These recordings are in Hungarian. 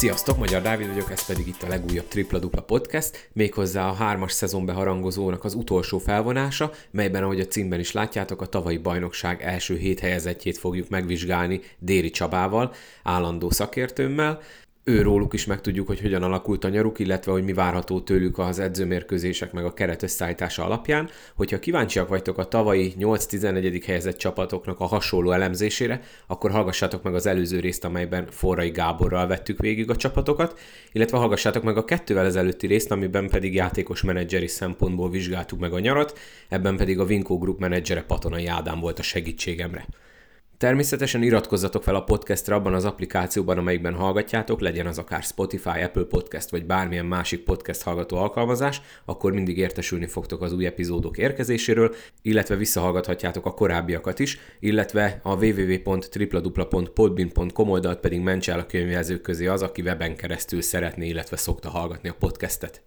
Sziasztok, Magyar Dávid vagyok, ez pedig itt a legújabb Tripla Dupla Podcast, méghozzá a hármas szezon beharangozónak az utolsó felvonása, melyben, ahogy a címben is látjátok, a tavalyi bajnokság első hét helyezettjét fogjuk megvizsgálni Déri Csabával, állandó szakértőmmel, őróluk is megtudjuk, hogy hogyan alakult a nyaruk, illetve hogy mi várható tőlük az edzőmérkőzések meg a keret összeállítása alapján. Hogyha kíváncsiak vagytok a tavalyi 8-11. helyezett csapatoknak a hasonló elemzésére, akkor hallgassátok meg az előző részt, amelyben Forrai Gáborral vettük végig a csapatokat, illetve hallgassátok meg a kettővel ezelőtti részt, amiben pedig játékos menedzseri szempontból vizsgáltuk meg a nyarat, ebben pedig a Vinko Group menedzsere Patonai Ádám volt a segítségemre. Természetesen iratkozzatok fel a podcastra abban az applikációban, amelyikben hallgatjátok, legyen az akár Spotify, Apple Podcast vagy bármilyen másik podcast hallgató alkalmazás, akkor mindig értesülni fogtok az új epizódok érkezéséről, illetve visszahallgathatjátok a korábbiakat is, illetve a www.tripladupla.podbin.com oldalt pedig mentse el a könyvjelzők közé az, aki weben keresztül szeretné, illetve szokta hallgatni a podcastet.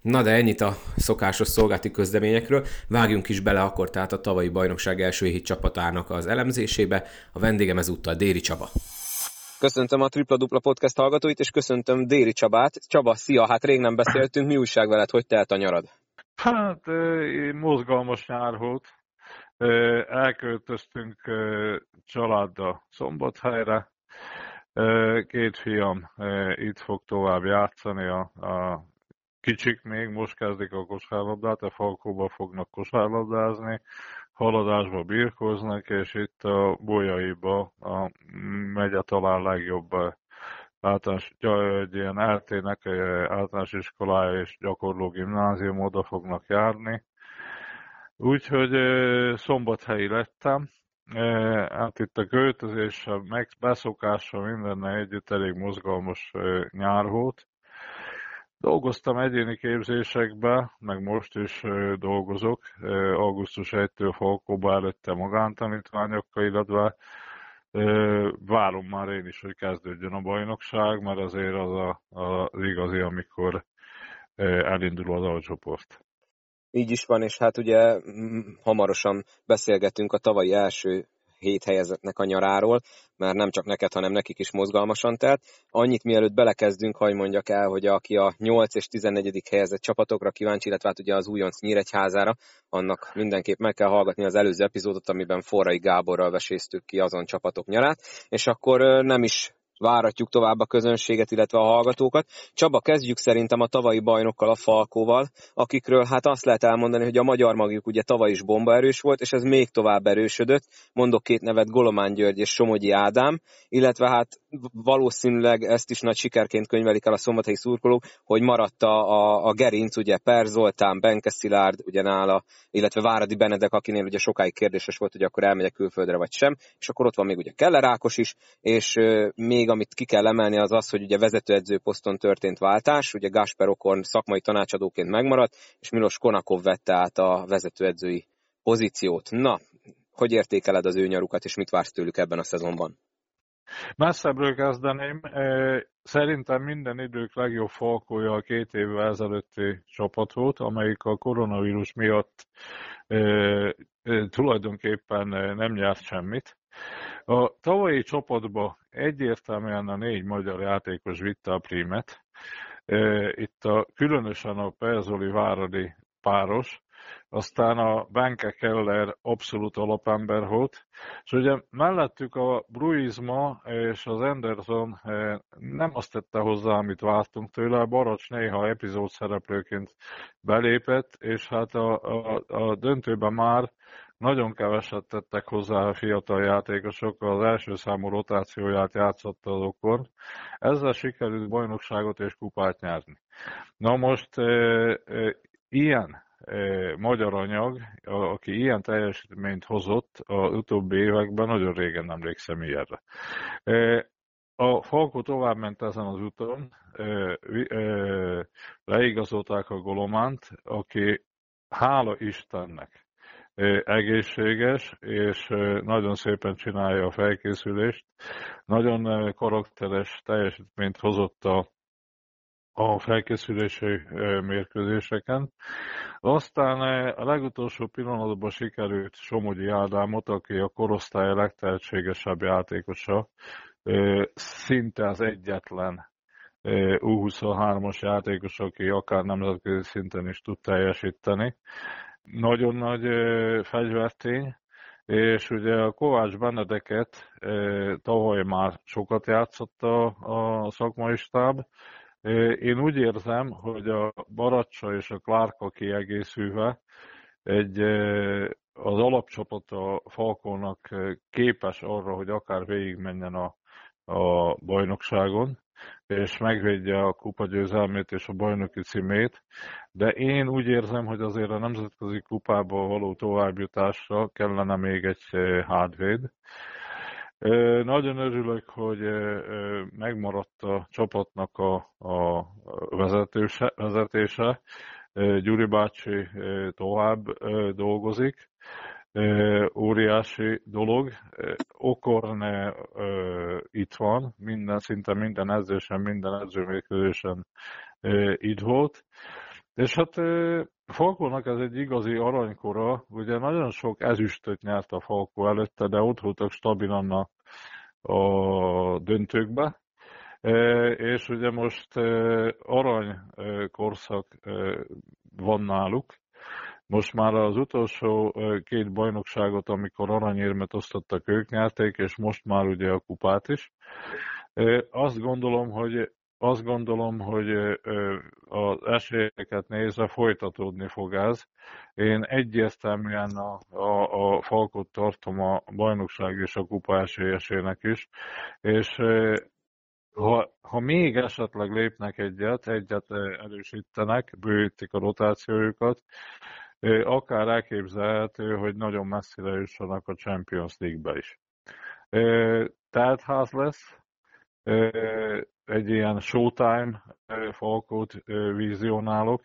Na de ennyit a szokásos szolgálti közleményekről, vágjunk is bele akkor tehát a tavalyi bajnokság első hét csapatának az elemzésébe. A vendégem ezúttal Déri Csaba. Köszöntöm a Tripla Dupla Podcast hallgatóit, és köszöntöm Déri Csabát. Csaba, szia, hát rég nem beszéltünk, mi újság veled, hogy telt a nyarad? Hát, mozgalmas nyár volt. Elköltöztünk családdal Szombathelyre. Két fiam itt fog tovább játszani a, a kicsik még, most kezdik a kosárlabdát, a Falkóba fognak kosárlabdázni, haladásba birkoznak, és itt a Bolyaiba a megye talán legjobb eh, általános, egy ilyen eltének eh, általános iskolája és gyakorló gimnázium oda fognak járni. Úgyhogy eh, szombathelyi lettem, hát itt a költözéssel, meg beszokással mindennel együtt elég mozgalmas nyár volt. Dolgoztam egyéni képzésekbe, meg most is dolgozok. Augusztus 1-től Falkóba előtte magántanítványokkal, illetve várom már én is, hogy kezdődjön a bajnokság, mert azért az a, az igazi, amikor elindul az alcsoport. Így is van, és hát ugye hamarosan beszélgetünk a tavalyi első hét helyezetnek a nyaráról, mert nem csak neked, hanem nekik is mozgalmasan telt. Annyit mielőtt belekezdünk, hagy mondjak el, hogy aki a 8 és 14. helyezett csapatokra kíváncsi, illetve hát ugye az újonc Nyíregyházára, annak mindenképp meg kell hallgatni az előző epizódot, amiben Forrai Gáborral veséztük ki azon csapatok nyarát, és akkor nem is váratjuk tovább a közönséget, illetve a hallgatókat. Csaba, kezdjük szerintem a tavalyi bajnokkal, a Falkóval, akikről hát azt lehet elmondani, hogy a magyar magjuk ugye tavaly is bombaerős volt, és ez még tovább erősödött. Mondok két nevet, Golomán György és Somogyi Ádám, illetve hát valószínűleg ezt is nagy sikerként könyvelik el a szombathelyi szurkolók, hogy maradt a, a, a gerinc, ugye Per Zoltán, Benke Szilárd, ugye nála, illetve Váradi Benedek, akinél ugye sokáig kérdéses volt, hogy akkor elmegyek külföldre vagy sem, és akkor ott van még ugye Keller Ákos is, és még még amit ki kell emelni az az, hogy ugye vezetőedző poszton történt váltás, ugye Gasper Okon szakmai tanácsadóként megmaradt, és Milos Konakov vette át a vezetőedzői pozíciót. Na, hogy értékeled az ő nyarukat, és mit vársz tőlük ebben a szezonban? Messzebbről kezdeném. Szerintem minden idők legjobb falkója a két évvel ezelőtti csapat volt, amelyik a koronavírus miatt tulajdonképpen nem nyert semmit. A tavalyi csapatba egyértelműen a négy magyar játékos vitte a prímet. Itt a, különösen a Perzoli Váradi páros, aztán a Benke Keller abszolút alapember volt, és ugye mellettük a Bruizma és az Anderson nem azt tette hozzá, amit vártunk tőle, Baracs néha epizód szereplőként belépett, és hát a, a, a döntőben már nagyon keveset tettek hozzá a fiatal játékosok, az első számú rotációját játszotta az okor. Ezzel sikerült bajnokságot és kupát nyerni. Na most e, e, ilyen magyar anyag, aki ilyen teljesítményt hozott az utóbbi években, nagyon régen emlékszem ilyenre. A Falko tovább ment ezen az úton, leigazolták a Golománt, aki hála Istennek egészséges, és nagyon szépen csinálja a felkészülést. Nagyon karakteres teljesítményt hozott a, a felkészülési mérkőzéseken. Aztán a legutolsó pillanatban sikerült Somogyi Ádámot, aki a korosztály legtehetségesebb játékosa, szinte az egyetlen U23-as játékos, aki akár nemzetközi szinten is tud teljesíteni. Nagyon nagy fegyvertény, és ugye a Kovács Benedeket tavaly már sokat játszott a, a szakmai stáb. Én úgy érzem, hogy a Baracsa és a Klárka kiegészülve egy, az alapcsapat a Falkónak képes arra, hogy akár végigmenjen a, a bajnokságon, és megvédje a kupa győzelmét és a bajnoki címét, de én úgy érzem, hogy azért a nemzetközi kupába való továbbjutásra kellene még egy hátvéd. Nagyon örülök, hogy megmaradt a csapatnak a, a vezetőse, vezetése. Gyuri bácsi tovább dolgozik, óriási dolog. Okorne itt van, minden, szinte minden edzésen, minden edzőmérkőzésen itt volt. És hát Falkónak ez egy igazi aranykora, ugye nagyon sok ezüstöt nyert a Falkó előtte, de ott voltak stabilan a, a döntőkbe. És ugye most arany korszak van náluk, most már az utolsó két bajnokságot, amikor aranyérmet osztottak, ők nyerték, és most már ugye a kupát is. Azt gondolom, hogy azt gondolom, hogy az esélyeket nézve folytatódni fog ez. Én egyértelműen a, a, a Falkot tartom a bajnokság és a kupa esélyesének is, és ha, ha még esetleg lépnek egyet, egyet erősítenek, bővítik a rotációjukat, akár elképzelhető, hogy nagyon messzire jussanak a Champions League-be is. Tehát ház lesz, egy ilyen showtime falkót vizionálok.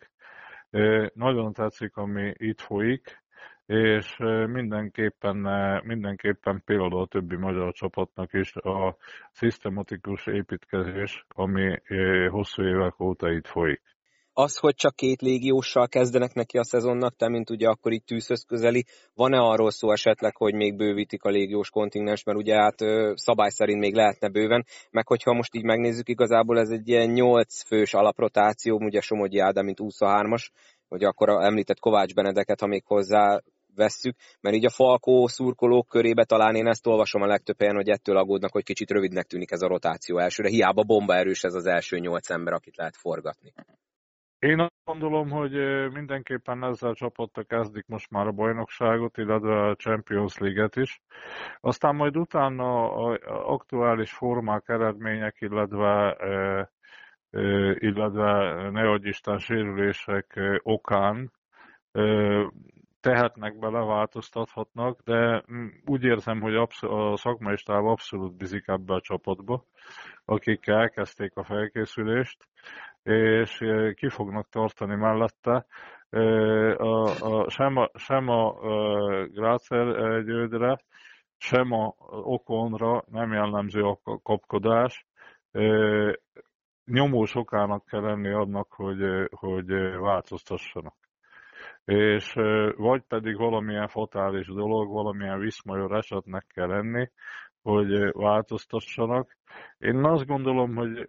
Nagyon tetszik, ami itt folyik, és mindenképpen, mindenképpen például a többi magyar csapatnak is a szisztematikus építkezés, ami hosszú évek óta itt folyik az, hogy csak két légióssal kezdenek neki a szezonnak, te, mint ugye akkor itt tűzhöz közeli, van-e arról szó esetleg, hogy még bővítik a légiós kontingens, mert ugye hát szabály szerint még lehetne bőven, meg hogyha most így megnézzük, igazából ez egy ilyen 8 fős alaprotáció, ugye Somogyi Ádám, mint 23-as, vagy akkor említett Kovács Benedeket, ha még hozzá vesszük, mert így a Falkó szurkolók körébe talán én ezt olvasom a legtöbb helyen, hogy ettől aggódnak, hogy kicsit rövidnek tűnik ez a rotáció elsőre. Hiába bomba erős ez az első nyolc ember, akit lehet forgatni. Én azt gondolom, hogy mindenképpen ezzel a csapattal kezdik most már a bajnokságot, illetve a Champions League-et is. Aztán majd utána a aktuális formák, eredmények, illetve illetve ne adj Isten sérülések okán tehetnek bele, változtathatnak, de úgy érzem, hogy a szakmai stáb abszolút bizik ebbe a csapatba, akik elkezdték a felkészülést, és ki fognak tartani mellette. A, a, sem a, sem a Grácer győdre, sem a Okonra nem jellemző a kapkodás. Nyomó sokának kell lenni annak, hogy, hogy változtassanak. És vagy pedig valamilyen fatális dolog, valamilyen viszmajor esetnek kell lenni, hogy változtassanak. Én azt gondolom, hogy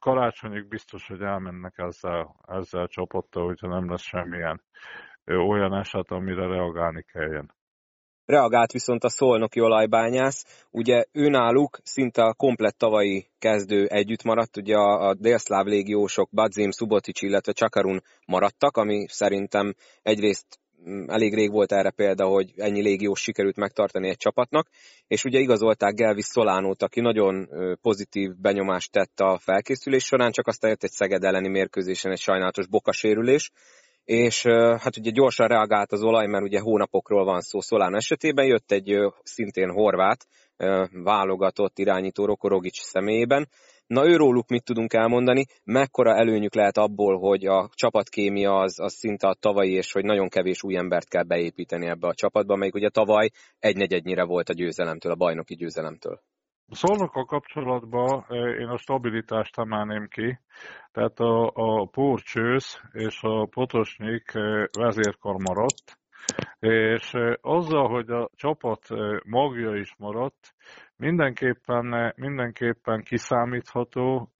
karácsonyig biztos, hogy elmennek ezzel, ezzel a csapattal, hogyha nem lesz semmilyen olyan eset, amire reagálni kelljen. Reagált viszont a szolnoki olajbányász, ugye őnáluk szinte a komplett tavalyi kezdő együtt maradt, ugye a, a délszláv légiósok Badzim, Subotic, illetve Csakarun maradtak, ami szerintem egyrészt Mm, elég rég volt erre példa, hogy ennyi légiós sikerült megtartani egy csapatnak, és ugye igazolták Gelvis Szolánót, aki nagyon pozitív benyomást tett a felkészülés során, csak aztán jött egy Szeged elleni mérkőzésen egy sajnálatos bokasérülés, és hát ugye gyorsan reagált az olaj, mert ugye hónapokról van szó. Szolán esetében, jött egy szintén horvát válogatott irányító Rokorogics személyében, Na őróluk mit tudunk elmondani, mekkora előnyük lehet abból, hogy a csapatkémia az, az szinte a tavalyi, és hogy nagyon kevés új embert kell beépíteni ebbe a csapatba, amelyik ugye tavaly egy negyednyire volt a győzelemtől, a bajnoki győzelemtől. Szólnak a kapcsolatban én a stabilitást emelném ki, tehát a, a Pórcsősz és a Potosnyik vezérkar maradt, és azzal, hogy a csapat magja is maradt, mindenképpen, mindenképpen kiszámítható,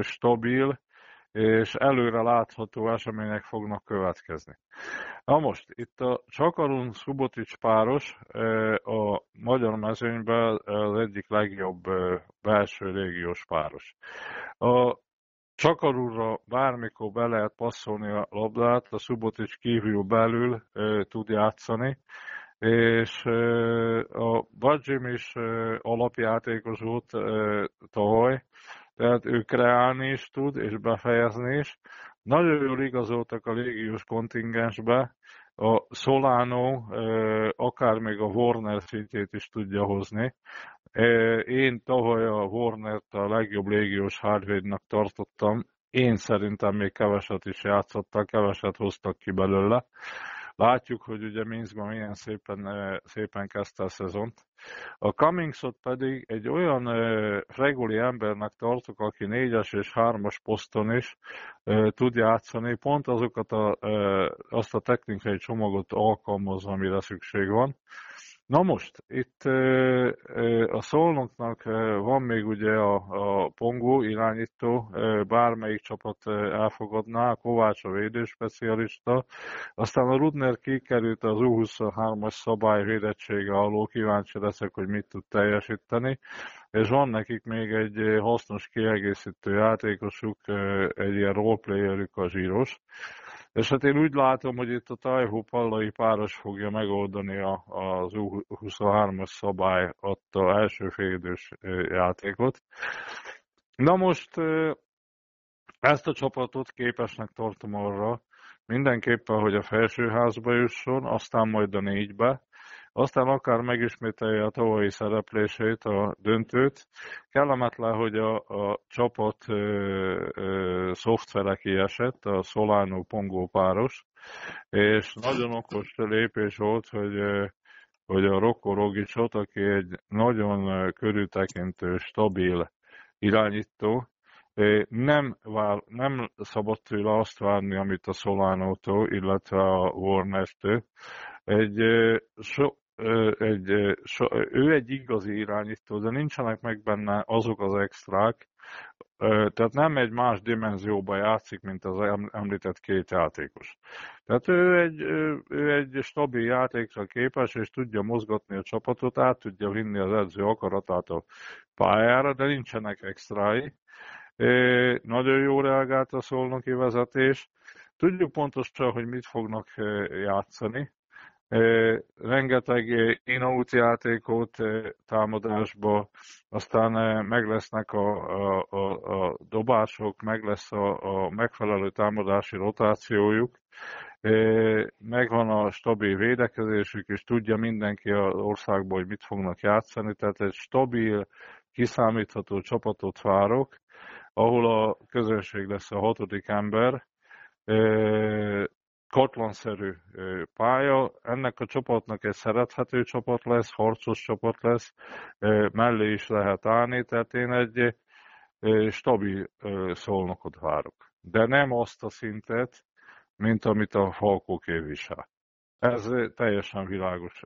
stabil, és előre látható események fognak következni. Na most, itt a Csakarun Szubotics páros a magyar mezőnyben az egyik legjobb belső régiós páros. A Csakarúra bármikor be lehet passzolni a labdát, a Szubotics kívül belül tud játszani, és a Badzsim is alapjátékos volt tavaly, tehát ő kreálni is tud, és befejezni is. Nagyon jól igazoltak a légiós kontingensbe, a Solano akár még a Warner szintjét is tudja hozni. Én tavaly a Warner-t a legjobb légiós hardvédnak tartottam. Én szerintem még keveset is játszottak, keveset hoztak ki belőle. Látjuk, hogy ugye Minskban milyen szépen, szépen kezdte a szezont. A Cummingsot pedig egy olyan reguli embernek tartok, aki négyes és hármas poszton is tud játszani, pont azokat a, azt a technikai csomagot alkalmazva, amire szükség van. Na most, itt a Szolnoknak van még ugye a, a Pongó irányító, bármelyik csapat elfogadná, Kovács a védőspecialista, aztán a Rudner kikerült az U23-as szabály védettsége alól, kíváncsi leszek, hogy mit tud teljesíteni, és van nekik még egy hasznos kiegészítő játékosuk, egy ilyen roleplayerük a zsíros, és hát én úgy látom, hogy itt a Tajhó Pallai páros fogja megoldani a, az U23-as szabály adta első félidős játékot. Na most ezt a csapatot képesnek tartom arra, mindenképpen, hogy a felsőházba jusson, aztán majd a négybe, aztán akár megismételje a tavalyi szereplését, a döntőt. Kellemetlen, hogy a, a csapat ö, ö, szoftvere kiesett, a Solano Pongo páros, és nagyon okos lépés volt, hogy hogy a Rocco Rogicsot, aki egy nagyon körültekintő, stabil irányító, nem, vár, nem szabad tőle azt várni, amit a Solánótól, illetve a Warner-től. Egy so, egy, ő egy igazi irányító, de nincsenek meg benne azok az extrák, tehát nem egy más dimenzióba játszik, mint az említett két játékos. Tehát ő egy, ő egy stabil játékra képes, és tudja mozgatni a csapatot, át tudja vinni az edző akaratát a pályára, de nincsenek extrái. Nagyon jó reagált a szolnoki vezetés. Tudjuk pontosan, hogy mit fognak játszani, rengeteg in-out játékot támadásba, aztán meg lesznek a, a, a, a dobások, meg lesz a, a megfelelő támadási rotációjuk, megvan a stabil védekezésük, és tudja mindenki az országban, hogy mit fognak játszani, tehát egy stabil, kiszámítható csapatot várok, ahol a közönség lesz a hatodik ember, katlanszerű pálya. Ennek a csapatnak egy szerethető csapat lesz, harcos csapat lesz, mellé is lehet állni, tehát én egy stabil szolnokot várok. De nem azt a szintet, mint amit a Falkó képvisel. Ez teljesen világos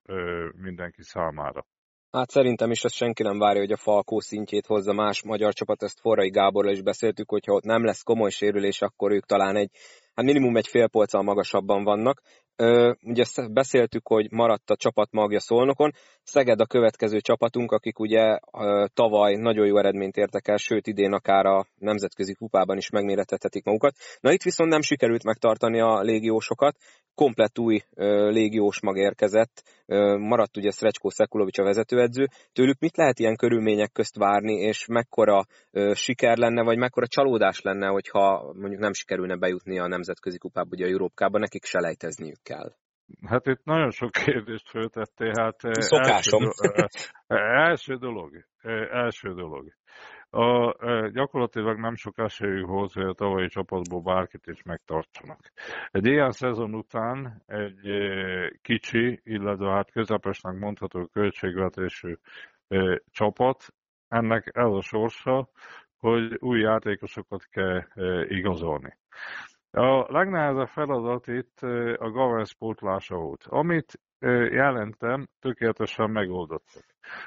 mindenki számára. Hát szerintem is ezt senki nem várja, hogy a Falkó szintjét hozza más magyar csapat, ezt Forrai Gáborral is beszéltük, hogyha ott nem lesz komoly sérülés, akkor ők talán egy hát minimum egy fél polccal magasabban vannak. Ugye beszéltük, hogy maradt a csapat magja Szolnokon. Szeged a következő csapatunk, akik ugye tavaly nagyon jó eredményt értek el, sőt idén akár a nemzetközi kupában is megméretethetik magukat. Na itt viszont nem sikerült megtartani a légiósokat, komplett új légiós mag érkezett, maradt ugye Szrecskó Szekulovics a vezetőedző. Tőlük mit lehet ilyen körülmények közt várni, és mekkora siker lenne, vagy mekkora csalódás lenne, hogyha mondjuk nem sikerülne bejutni a nemzetközi kupába, ugye a Európába, nekik selejtezniük kell? Hát itt nagyon sok kérdést föltettél. Hát Szokásom. Első, első dolog, első dolog. A, gyakorlatilag nem sok esélyük volt, hogy a tavalyi csapatból bárkit is megtartsanak. Egy ilyen szezon után egy kicsi, illetve hát közepesnek mondható költségvetésű csapat, ennek ez a sorsa, hogy új játékosokat kell igazolni. A legnehezebb feladat itt a governance pótlása volt. Amit jelentem, tökéletesen megoldottak.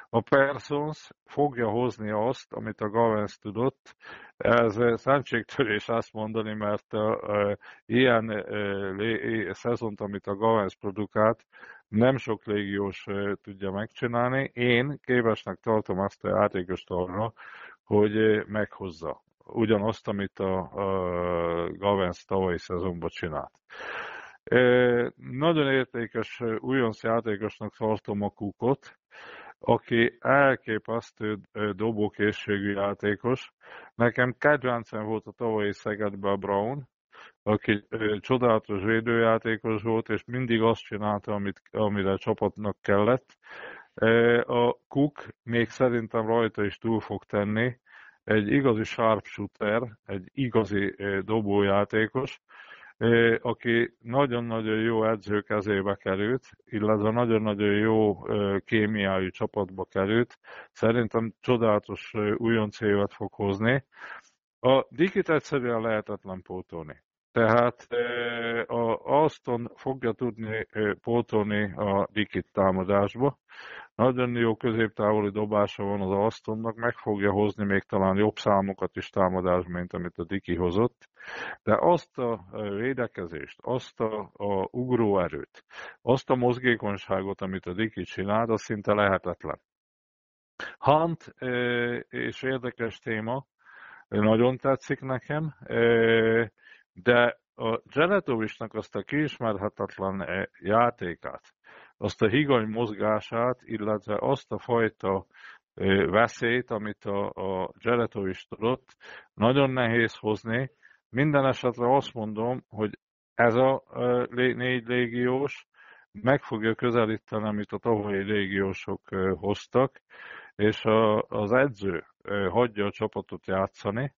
A Persons fogja hozni azt, amit a Gavens tudott. Ez szentségtörés azt mondani, mert uh, ilyen uh, szezont, amit a Gavens produkált, nem sok légiós uh, tudja megcsinálni. Én képesnek tartom azt a játékost arra, hogy meghozza ugyanazt, amit a, a Gavens tavalyi szezonban csinált. Nagyon értékes újonc játékosnak tartom a Kukot, aki elképesztő dobókészségű játékos. Nekem kedvencem volt a tavalyi Szegedbe a Brown, aki csodálatos védőjátékos volt, és mindig azt csinálta, amit, amire a csapatnak kellett. A Cook még szerintem rajta is túl fog tenni. Egy igazi sharpshooter, egy igazi dobójátékos, aki nagyon-nagyon jó edző kezébe került, illetve nagyon-nagyon jó kémiájú csapatba került. Szerintem csodálatos újonc évet fog hozni. A Dikit egyszerűen lehetetlen pótolni. Tehát a Aston fogja tudni pótolni a Dikit támadásba. Nagyon jó középtávoli dobása van az Astonnak, meg fogja hozni még talán jobb számokat is támadás, mint amit a Diki hozott. De azt a védekezést, azt a, a ugróerőt, azt a mozgékonyságot, amit a Diki csinált, az szinte lehetetlen. Hunt, és érdekes téma, nagyon tetszik nekem, de a Zseletovicsnak azt a kiismerhetetlen játékát, azt a higany mozgását, illetve azt a fajta veszélyt, amit a, a Zseletovics tudott, nagyon nehéz hozni. Minden esetre azt mondom, hogy ez a négy légiós meg fogja közelíteni, amit a tavalyi légiósok hoztak, és a, az edző hagyja a csapatot játszani.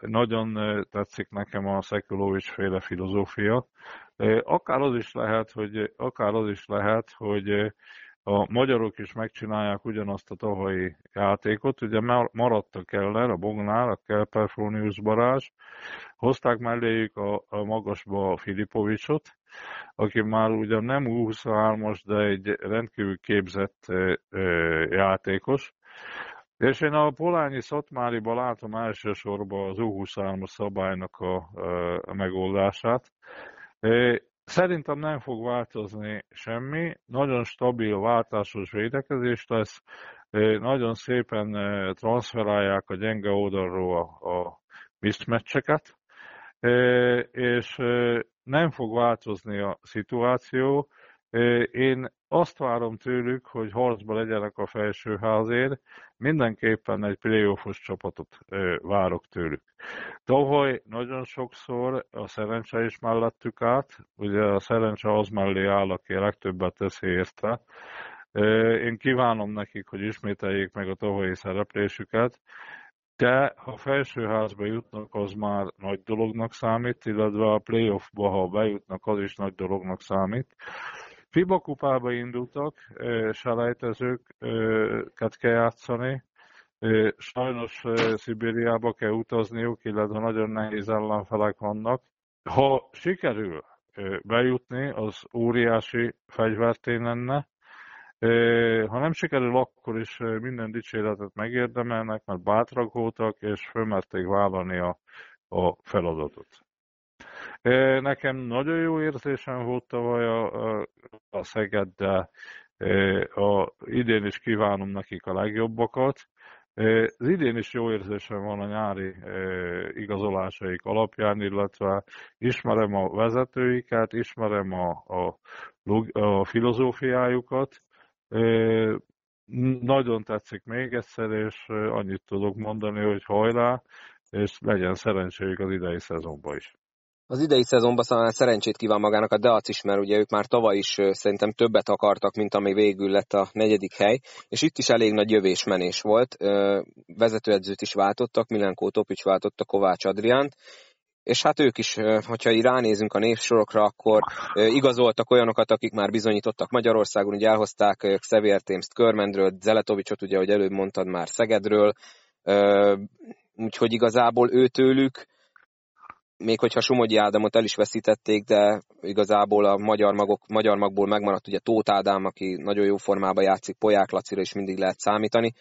Nagyon tetszik nekem a Szekulovics féle filozófia. Akár az is lehet, hogy, akár az is lehet, hogy a magyarok is megcsinálják ugyanazt a tavalyi játékot. Ugye maradt a Keller, a Bognár, a Kelperfronius barázs, hozták melléjük a, a magasba a Filipovicsot, aki már ugyan nem U23-as, de egy rendkívül képzett játékos. És én a Polányi Szatmáriban látom elsősorban az U23-as szabálynak a, a megoldását. Szerintem nem fog változni semmi, nagyon stabil, váltásos védekezés lesz, nagyon szépen transferálják a gyenge oldalról a, a mismatcheket, és nem fog változni a szituáció. Én azt várom tőlük, hogy harcba legyenek a felsőházért, mindenképpen egy playoffos csapatot várok tőlük. Tavaly nagyon sokszor a szerencse is mellettük át, ugye a szerencse az mellé áll, aki legtöbbet teszi érte. Én kívánom nekik, hogy ismételjék meg a tavalyi szereplésüket, de ha felsőházba jutnak, az már nagy dolognak számít, illetve a playoffba, ha bejutnak, az is nagy dolognak számít. FIBA kupába indultak, selejtezőket kell játszani, sajnos Szibériába kell utazniuk, illetve nagyon nehéz ellenfelek vannak. Ha sikerül bejutni, az óriási fegyvertén lenne, ha nem sikerül, akkor is minden dicséretet megérdemelnek, mert bátrak voltak, és fölmerték vállalni a, a feladatot. Nekem nagyon jó érzésem volt tavaly a, a, a Szeged, de a, idén is kívánom nekik a legjobbakat. Az idén is jó érzésem van a nyári igazolásaik alapján, illetve ismerem a vezetőiket, ismerem a, a, a filozófiájukat. Nagyon tetszik még egyszer, és annyit tudok mondani, hogy hajrá, és legyen szerencséjük az idei szezonban is. Az idei szezonban szóval szerencsét kíván magának a Deac is, mert ugye ők már tavaly is szerintem többet akartak, mint ami végül lett a negyedik hely, és itt is elég nagy jövésmenés volt. Vezetőedzőt is váltottak, Milenko Topics váltotta Kovács Adriánt, és hát ők is, hogyha így ránézünk a névsorokra, akkor igazoltak olyanokat, akik már bizonyítottak Magyarországon, ugye elhozták Xavier Témst Körmendről, Zeletovicsot, ugye, ahogy előbb mondtad már Szegedről, úgyhogy igazából őtőlük még hogyha Somogyi Ádámot el is veszítették, de igazából a magyar, magok, magyar magból megmaradt ugye Tóth Ádám, aki nagyon jó formában játszik, Poják Lacira is mindig lehet számítani.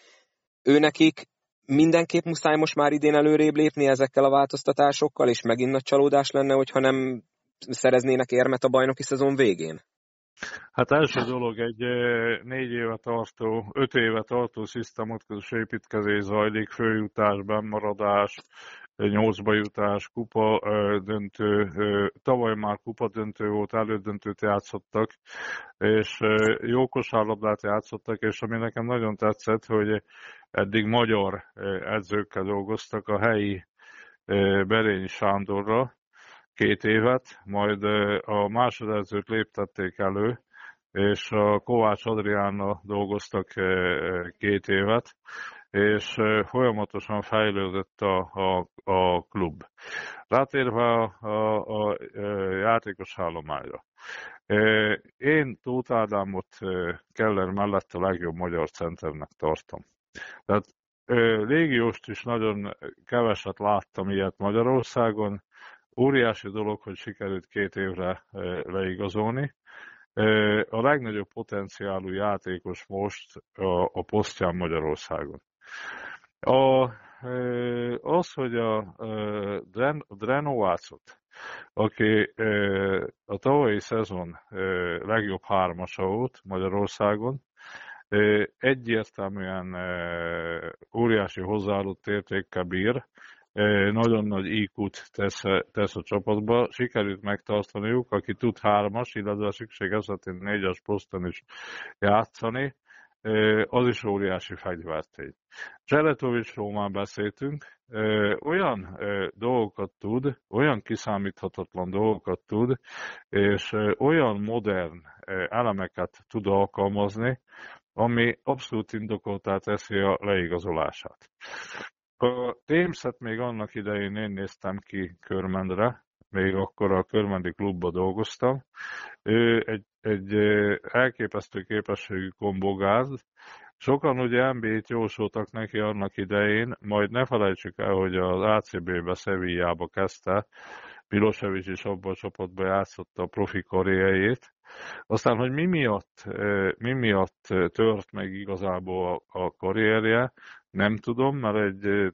Ő nekik mindenképp muszáj most már idén előrébb lépni ezekkel a változtatásokkal, és megint nagy csalódás lenne, hogyha nem szereznének érmet a bajnoki szezon végén? Hát első dolog egy négy éve tartó, öt éve tartó szisztematikus építkezés zajlik, főjutás, bennmaradás, nyolcba jutás, kupa döntő, tavaly már kupa döntő volt, elődöntőt játszottak, és jó kosárlabdát játszottak, és ami nekem nagyon tetszett, hogy eddig magyar edzőkkel dolgoztak a helyi Berény Sándorra két évet, majd a másodedzőt léptették elő, és a Kovács Adriánnal dolgoztak két évet, és folyamatosan fejlődött a, a, a klub. Rátérve a, a, a játékos állományra. Én Tóth Ádámot Keller mellett a legjobb magyar centernek tartom. Tehát légióst is nagyon keveset láttam ilyet Magyarországon. Óriási dolog, hogy sikerült két évre leigazolni. A legnagyobb potenciálú játékos most a, a posztján Magyarországon. A, az, hogy a Drenovácot, aki a tavalyi szezon legjobb hármasa volt Magyarországon, egyértelműen óriási hozzáadott értékkel bír, nagyon nagy IQ-t tesz, tesz a csapatba, sikerült megtartaniuk, aki tud hármas, illetve szükség esetén négyes poszton is játszani, az is óriási fegyvertény. Cseletovicsról már beszéltünk, olyan dolgokat tud, olyan kiszámíthatatlan dolgokat tud, és olyan modern elemeket tud alkalmazni, ami abszolút indokoltá teszi a leigazolását. A Témszet még annak idején én néztem ki Körmendre, még akkor a Körmendi klubba dolgoztam. Ő egy, egy elképesztő képességű kombogáz. Sokan ugye NBA-t jósoltak neki annak idején, majd ne felejtsük el, hogy az ACB-be, Sevillába kezdte, Milosevic is abban a csapatban játszotta a profi karrierjét. Aztán, hogy mi miatt, mi miatt tört meg igazából a, a karrierje, nem tudom, mert egy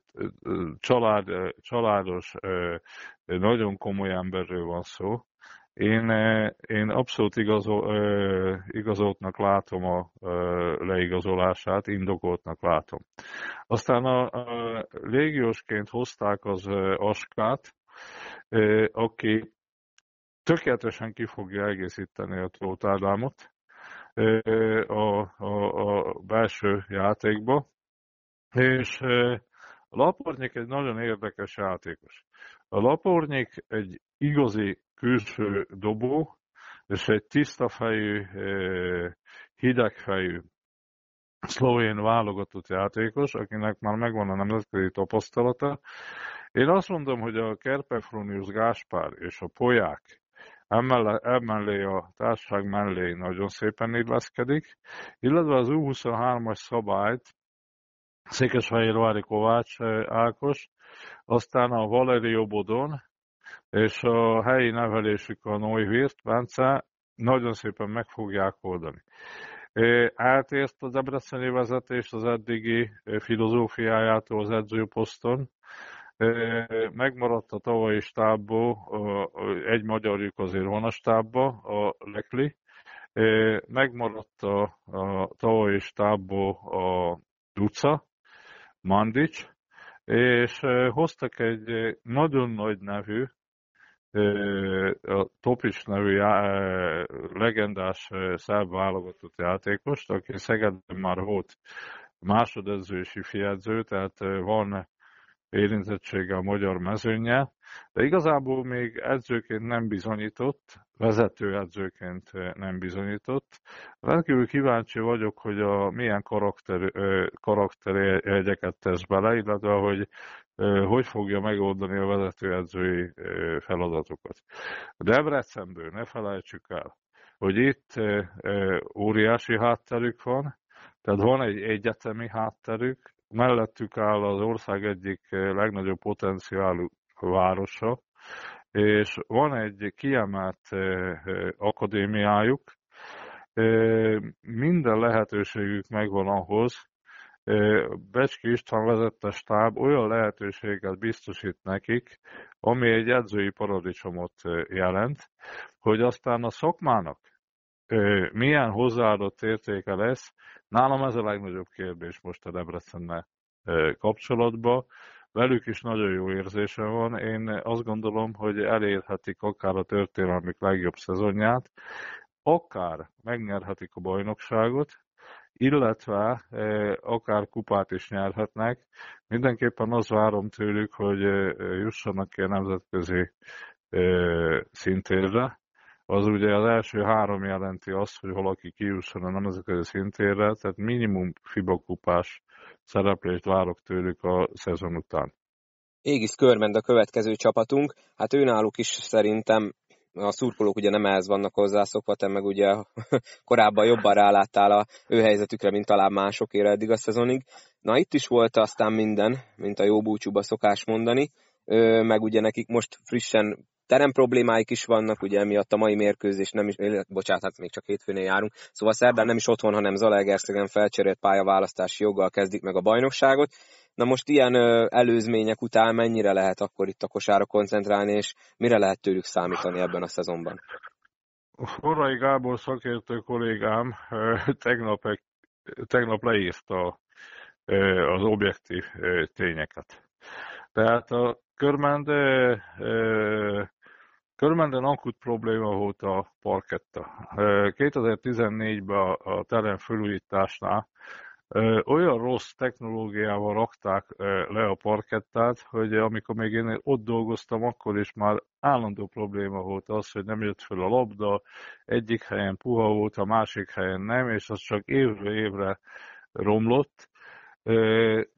család, családos, nagyon komoly emberről van szó. Én, én abszolút igazol, igazoltnak látom a leigazolását, indokoltnak látom. Aztán a, a légiósként hozták az Askát, aki tökéletesen ki fogja egészíteni a Tóth a, a, a belső játékba, és a Lapornyik egy nagyon érdekes játékos. A Lapornyik egy igazi külső dobó, és egy tiszta fejű, hidegfejű szlovén válogatott játékos, akinek már megvan a nemzetközi tapasztalata. Én azt mondom, hogy a Kerpefronius Gáspár és a Poják emellé a társaság mellé nagyon szépen illeszkedik, illetve az U23-as szabályt Székesfehérvári Kovács Ákos, aztán a Valerio Bodon, és a helyi nevelésük a Neuwirth, Bence nagyon szépen meg fogják oldani. Eltért a debreceni vezetés az eddigi filozófiájától az edzőposzton, megmaradt a tavalyi stábból, egy magyarjuk azért van a stábba, a Lekli, megmaradt a, a tavalyi stábból a Duca, Mandic, és hoztak egy nagyon nagy nevű, a Topics nevű legendás szerb válogatott játékost, aki Szegedben már volt másodedző és fiedző, tehát van érintettsége a magyar mezőnyel, de igazából még edzőként nem bizonyított, vezető edzőként nem bizonyított. Rendkívül kíváncsi vagyok, hogy a milyen karakter, karakterjegyeket tesz bele, illetve hogy hogy fogja megoldani a vezetőedzői feladatokat. Debrecenből ne felejtsük el, hogy itt óriási hátterük van, tehát van egy egyetemi hátterük, mellettük áll az ország egyik legnagyobb potenciálú városa, és van egy kiemelt akadémiájuk, minden lehetőségük megvan ahhoz, Becski István vezette stáb olyan lehetőséget biztosít nekik, ami egy edzői paradicsomot jelent, hogy aztán a szakmának milyen hozzáadott értéke lesz, nálam ez a legnagyobb kérdés most a Debrecennel kapcsolatban. Velük is nagyon jó érzése van. Én azt gondolom, hogy elérhetik akár a történelmük legjobb szezonját, akár megnyerhetik a bajnokságot, illetve akár kupát is nyerhetnek. Mindenképpen az várom tőlük, hogy jussanak ki a nemzetközi szintérre. Az ugye az első három jelenti azt, hogy valaki kijusson a nemzetközi szintérre, tehát minimum FIBA kupás szereplést várok tőlük a szezon után. Égis Körmend a következő csapatunk. Hát őnáluk is szerintem a szurkolók ugye nem ehhez vannak hozzászokva, te meg ugye korábban jobban ráláttál a ő helyzetükre, mint talán másokére eddig a szezonig. Na itt is volt aztán minden, mint a jó búcsúba szokás mondani, meg ugye nekik most frissen terem problémáik is vannak, ugye emiatt a mai mérkőzés nem is, bocsánat, hát még csak hétfőnél járunk, szóval szerdán nem is otthon, hanem Zalaegerszegen felcserélt pályaválasztási joggal kezdik meg a bajnokságot. Na most ilyen előzmények után mennyire lehet akkor itt a kosára koncentrálni, és mire lehet tőlük számítani ebben a szezonban? Forrai Gábor szakértő kollégám tegnap, tegnap leírta az objektív tényeket. Tehát a Körmend Körmenden akut probléma volt a parketta. 2014-ben a terem felújításnál olyan rossz technológiával rakták le a parkettát, hogy amikor még én ott dolgoztam, akkor is már állandó probléma volt az, hogy nem jött fel a labda, egyik helyen puha volt, a másik helyen nem, és az csak évre évre romlott,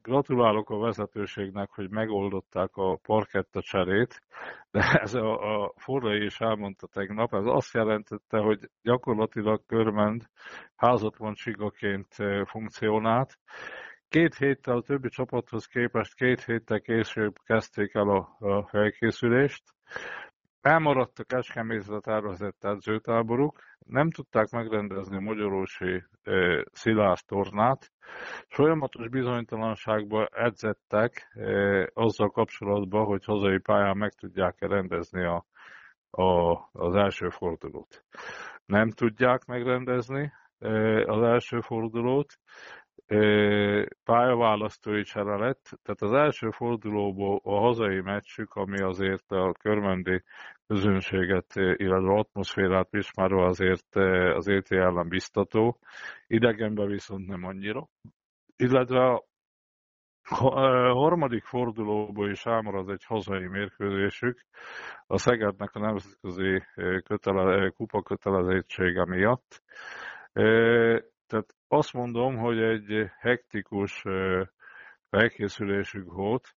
Gratulálok a vezetőségnek, hogy megoldották a parketta cserét, de ez a, a forrai is elmondta tegnap, ez azt jelentette, hogy gyakorlatilag Körmend házatvancsigaként funkcionált. Két héttel a többi csapathoz képest két héttel később kezdték el a, a felkészülést. Elmaradt a Kecskemétre tervezett edzőtáboruk, nem tudták megrendezni a Magyarósi e, Szilász tornát, folyamatos bizonytalanságba edzettek e, azzal kapcsolatban, hogy hazai pályán meg tudják-e rendezni a, a, az első fordulót. Nem tudják megrendezni e, az első fordulót, pályaválasztói csere lett, tehát az első fordulóból a hazai meccsük, ami azért a körmendi közönséget, illetve atmoszférát ismerve azért az ET ellen biztató, idegenben viszont nem annyira. Illetve a harmadik fordulóból is elmarad egy hazai mérkőzésük a Szegednek a nemzetközi kötele, kupa kötelezettsége miatt. Tehát azt mondom, hogy egy hektikus felkészülésük volt,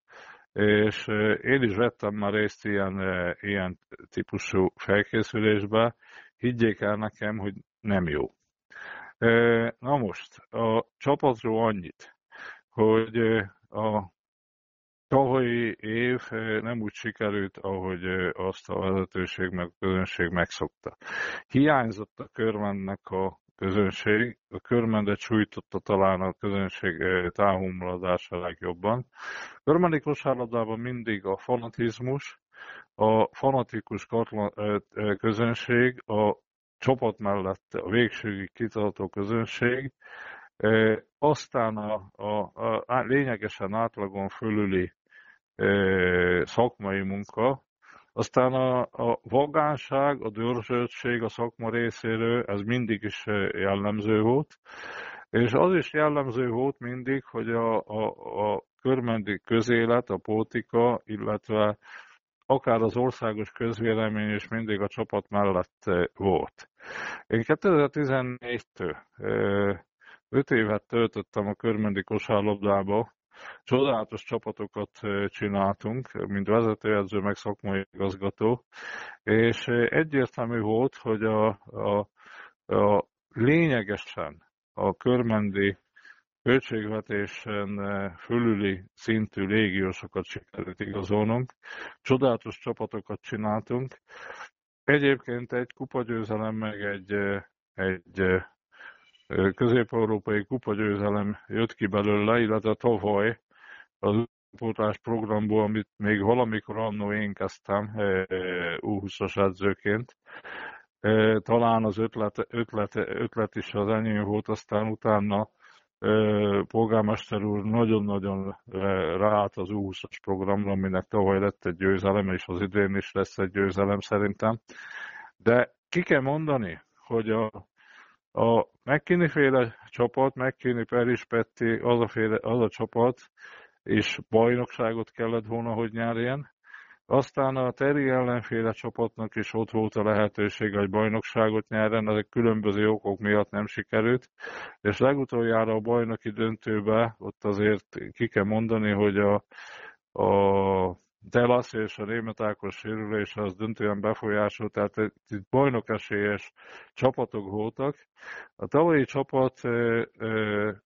és én is vettem már részt ilyen, ilyen típusú felkészülésbe, higgyék el nekem, hogy nem jó. Na most, a csapatról annyit, hogy a tavalyi év nem úgy sikerült, ahogy azt a vezetőség meg a közönség megszokta. Hiányzott a körmennek a közönség. A körmendet sújtotta talán a közönség eh, távhumladása legjobban. Körmendi kosárlabdában mindig a fanatizmus, a fanatikus eh, eh, közönség, a csapat mellett a végségig kitartó közönség, aztán a, a, a lényegesen átlagon fölüli szakmai munka, aztán a, a vagánság, a dörzsöltség a szakma részéről, ez mindig is eh, jellemző volt, és az is jellemző volt mindig, hogy a, a, a körmendi közélet, a politika, illetve akár az országos közvélemény is mindig a csapat mellett eh, volt. Én 2014-től 5 eh, évet töltöttem a körmendi kosárlabdába, Csodálatos csapatokat csináltunk, mint vezetőedző, meg szakmai igazgató, és egyértelmű volt, hogy a, a, a lényegesen a körmendi költségvetésen fölüli szintű légiósokat sikerült igazolnunk. Csodálatos csapatokat csináltunk. Egyébként egy kupagyőzelem, meg egy, egy közép-európai kupagyőzelem jött ki belőle, illetve tavaly az utánpótlás programból, amit még valamikor annó én kezdtem U20-as edzőként. Talán az ötlet, ötlet, ötlet is az enyém volt, aztán utána polgármester úr nagyon-nagyon ráállt az U20-as programra, aminek tavaly lett egy győzelem, és az idén is lesz egy győzelem szerintem. De ki kell mondani, hogy a, a McKinney féle csapat, McKinney, Peris, Petti, az a, féle, az a csapat, és bajnokságot kellett volna, hogy nyerjen. Aztán a Teri ellenféle csapatnak is ott volt a lehetőség, hogy bajnokságot nyerjen, ezek különböző okok miatt nem sikerült, és legutoljára a bajnoki döntőbe ott azért ki kell mondani, hogy a, a Delas és a Rémet Ákos sérülése az döntően befolyásolt, tehát itt bajnok esélyes csapatok voltak. A tavalyi csapat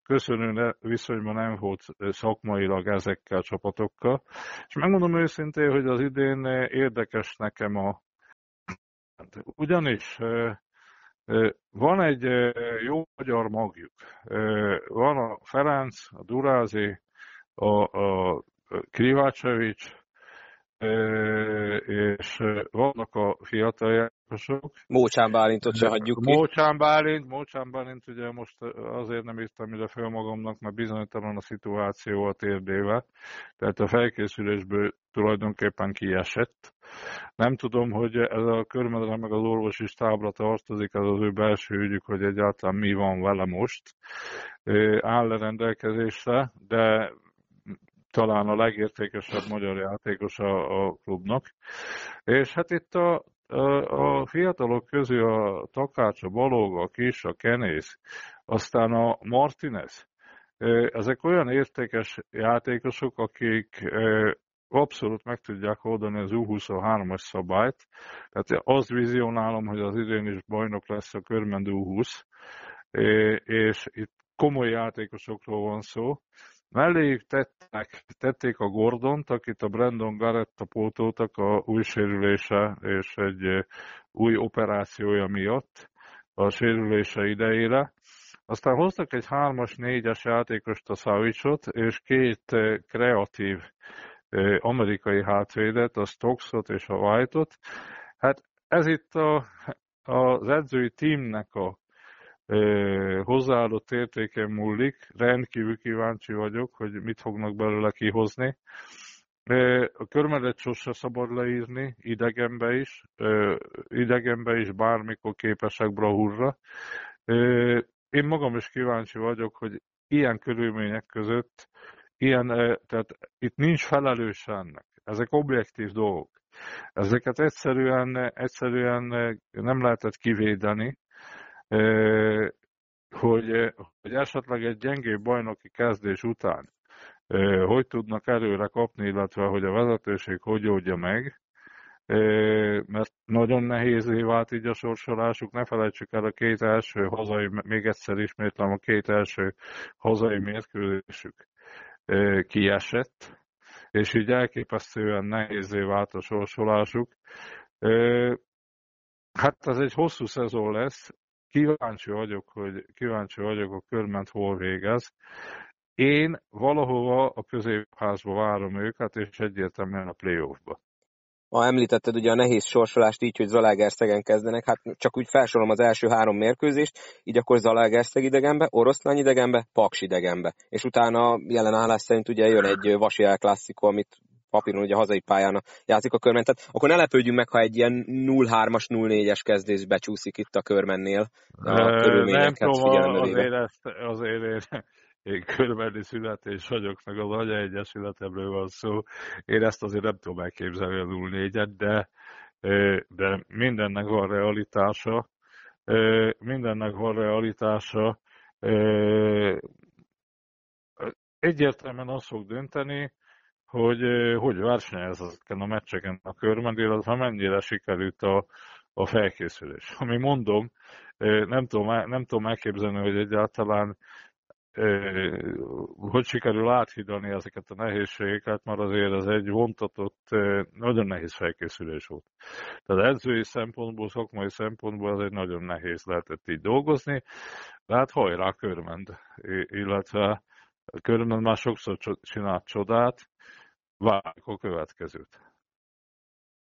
köszönő viszonyban nem volt szakmailag ezekkel a csapatokkal, és megmondom őszintén, hogy az idén érdekes nekem a ugyanis van egy jó magyar magjuk. Van a Ferenc, a Durázi, a, a Krivácsevics, és vannak a fiatal játékosok. Mócsán Bálintot se hagyjuk ki. Mócsán Bálint, Mócsán Bálint ugye most azért nem írtam ide föl magamnak, mert bizonytalan a szituáció a térdével, tehát a felkészülésből tulajdonképpen kiesett. Nem tudom, hogy ez a körmedre meg az orvosi stábra tartozik, ez az ő belső ügyük, hogy egyáltalán mi van vele most. Áll a rendelkezésre, de talán a legértékesebb magyar játékos a, a klubnak. És hát itt a, a, fiatalok közül a Takács, a Balog, a Kis, a Kenész, aztán a Martinez, ezek olyan értékes játékosok, akik abszolút meg tudják oldani az U23-as szabályt. Tehát azt vizionálom, hogy az idén is bajnok lesz a körmendő U20, és itt komoly játékosokról van szó, Melléjük tettek, tették a Gordont, akit a Brandon Garretta pótoltak a új sérülése és egy új operációja miatt a sérülése idejére. Aztán hoztak egy hármas, négyes játékost a Savicot, és két kreatív amerikai hátvédet, a Stocksot és a White-ot. Hát ez itt a, az edzői teamnek a hozzáadott értéken múlik. Rendkívül kíváncsi vagyok, hogy mit fognak belőle kihozni. A körmedet sose szabad leírni, idegenbe is, idegenbe is bármikor képesek brahurra. Én magam is kíváncsi vagyok, hogy ilyen körülmények között, ilyen, tehát itt nincs felelős ennek. Ezek objektív dolgok. Ezeket egyszerűen, egyszerűen nem lehetett kivédeni, hogy, hogy esetleg egy gyengébb bajnoki kezdés után hogy tudnak előre kapni, illetve hogy a vezetőség hogy oldja meg, mert nagyon nehézé vált így a sorsolásuk. Ne felejtsük el a két első hazai, még egyszer ismétlem, a két első hazai mérkőzésük kiesett, és így elképesztően nehézé vált a sorsolásuk. Hát ez egy hosszú szezon lesz, kíváncsi vagyok, hogy kíváncsi vagyok, a körment hol végez. Én valahova a középházba várom őket, és egyértelműen a playoffba. Ma említetted ugye a nehéz sorsolást így, hogy Zalaegerszegen kezdenek, hát csak úgy felsorolom az első három mérkőzést, így akkor Zalaegerszeg idegenbe, Oroszlány idegenbe, Paks idegenbe. És utána jelen állás szerint ugye jön egy Vasi klasszikó, amit papíron ugye hazai pályán játszik a körmen, tehát akkor ne lepődjünk meg, ha egy ilyen 0-3-as, 0-4-es kezdés becsúszik itt a körmennél a körülményeket Nem tudom, azért, ezt, azért én, én körmenni születés vagyok, meg az Anya Egyesületemről van szó. Én ezt azért nem tudom elképzelni a 0-4-et, de, de mindennek van realitása. Mindennek van realitása. Egyértelműen azt fog dönteni, hogy hogy versenyez ezeken a meccseken a körben, illetve mennyire sikerült a, a felkészülés. Ami mondom, nem tudom, nem tudom elképzelni, hogy egyáltalán hogy sikerül áthidalni ezeket a nehézségeket, mert azért ez egy vontatott, nagyon nehéz felkészülés volt. Tehát edzői szempontból, szakmai szempontból ez egy nagyon nehéz lehetett így dolgozni, de hát hajrá Körmend, illetve Körmend már sokszor csinált csodát, várjuk a következőt.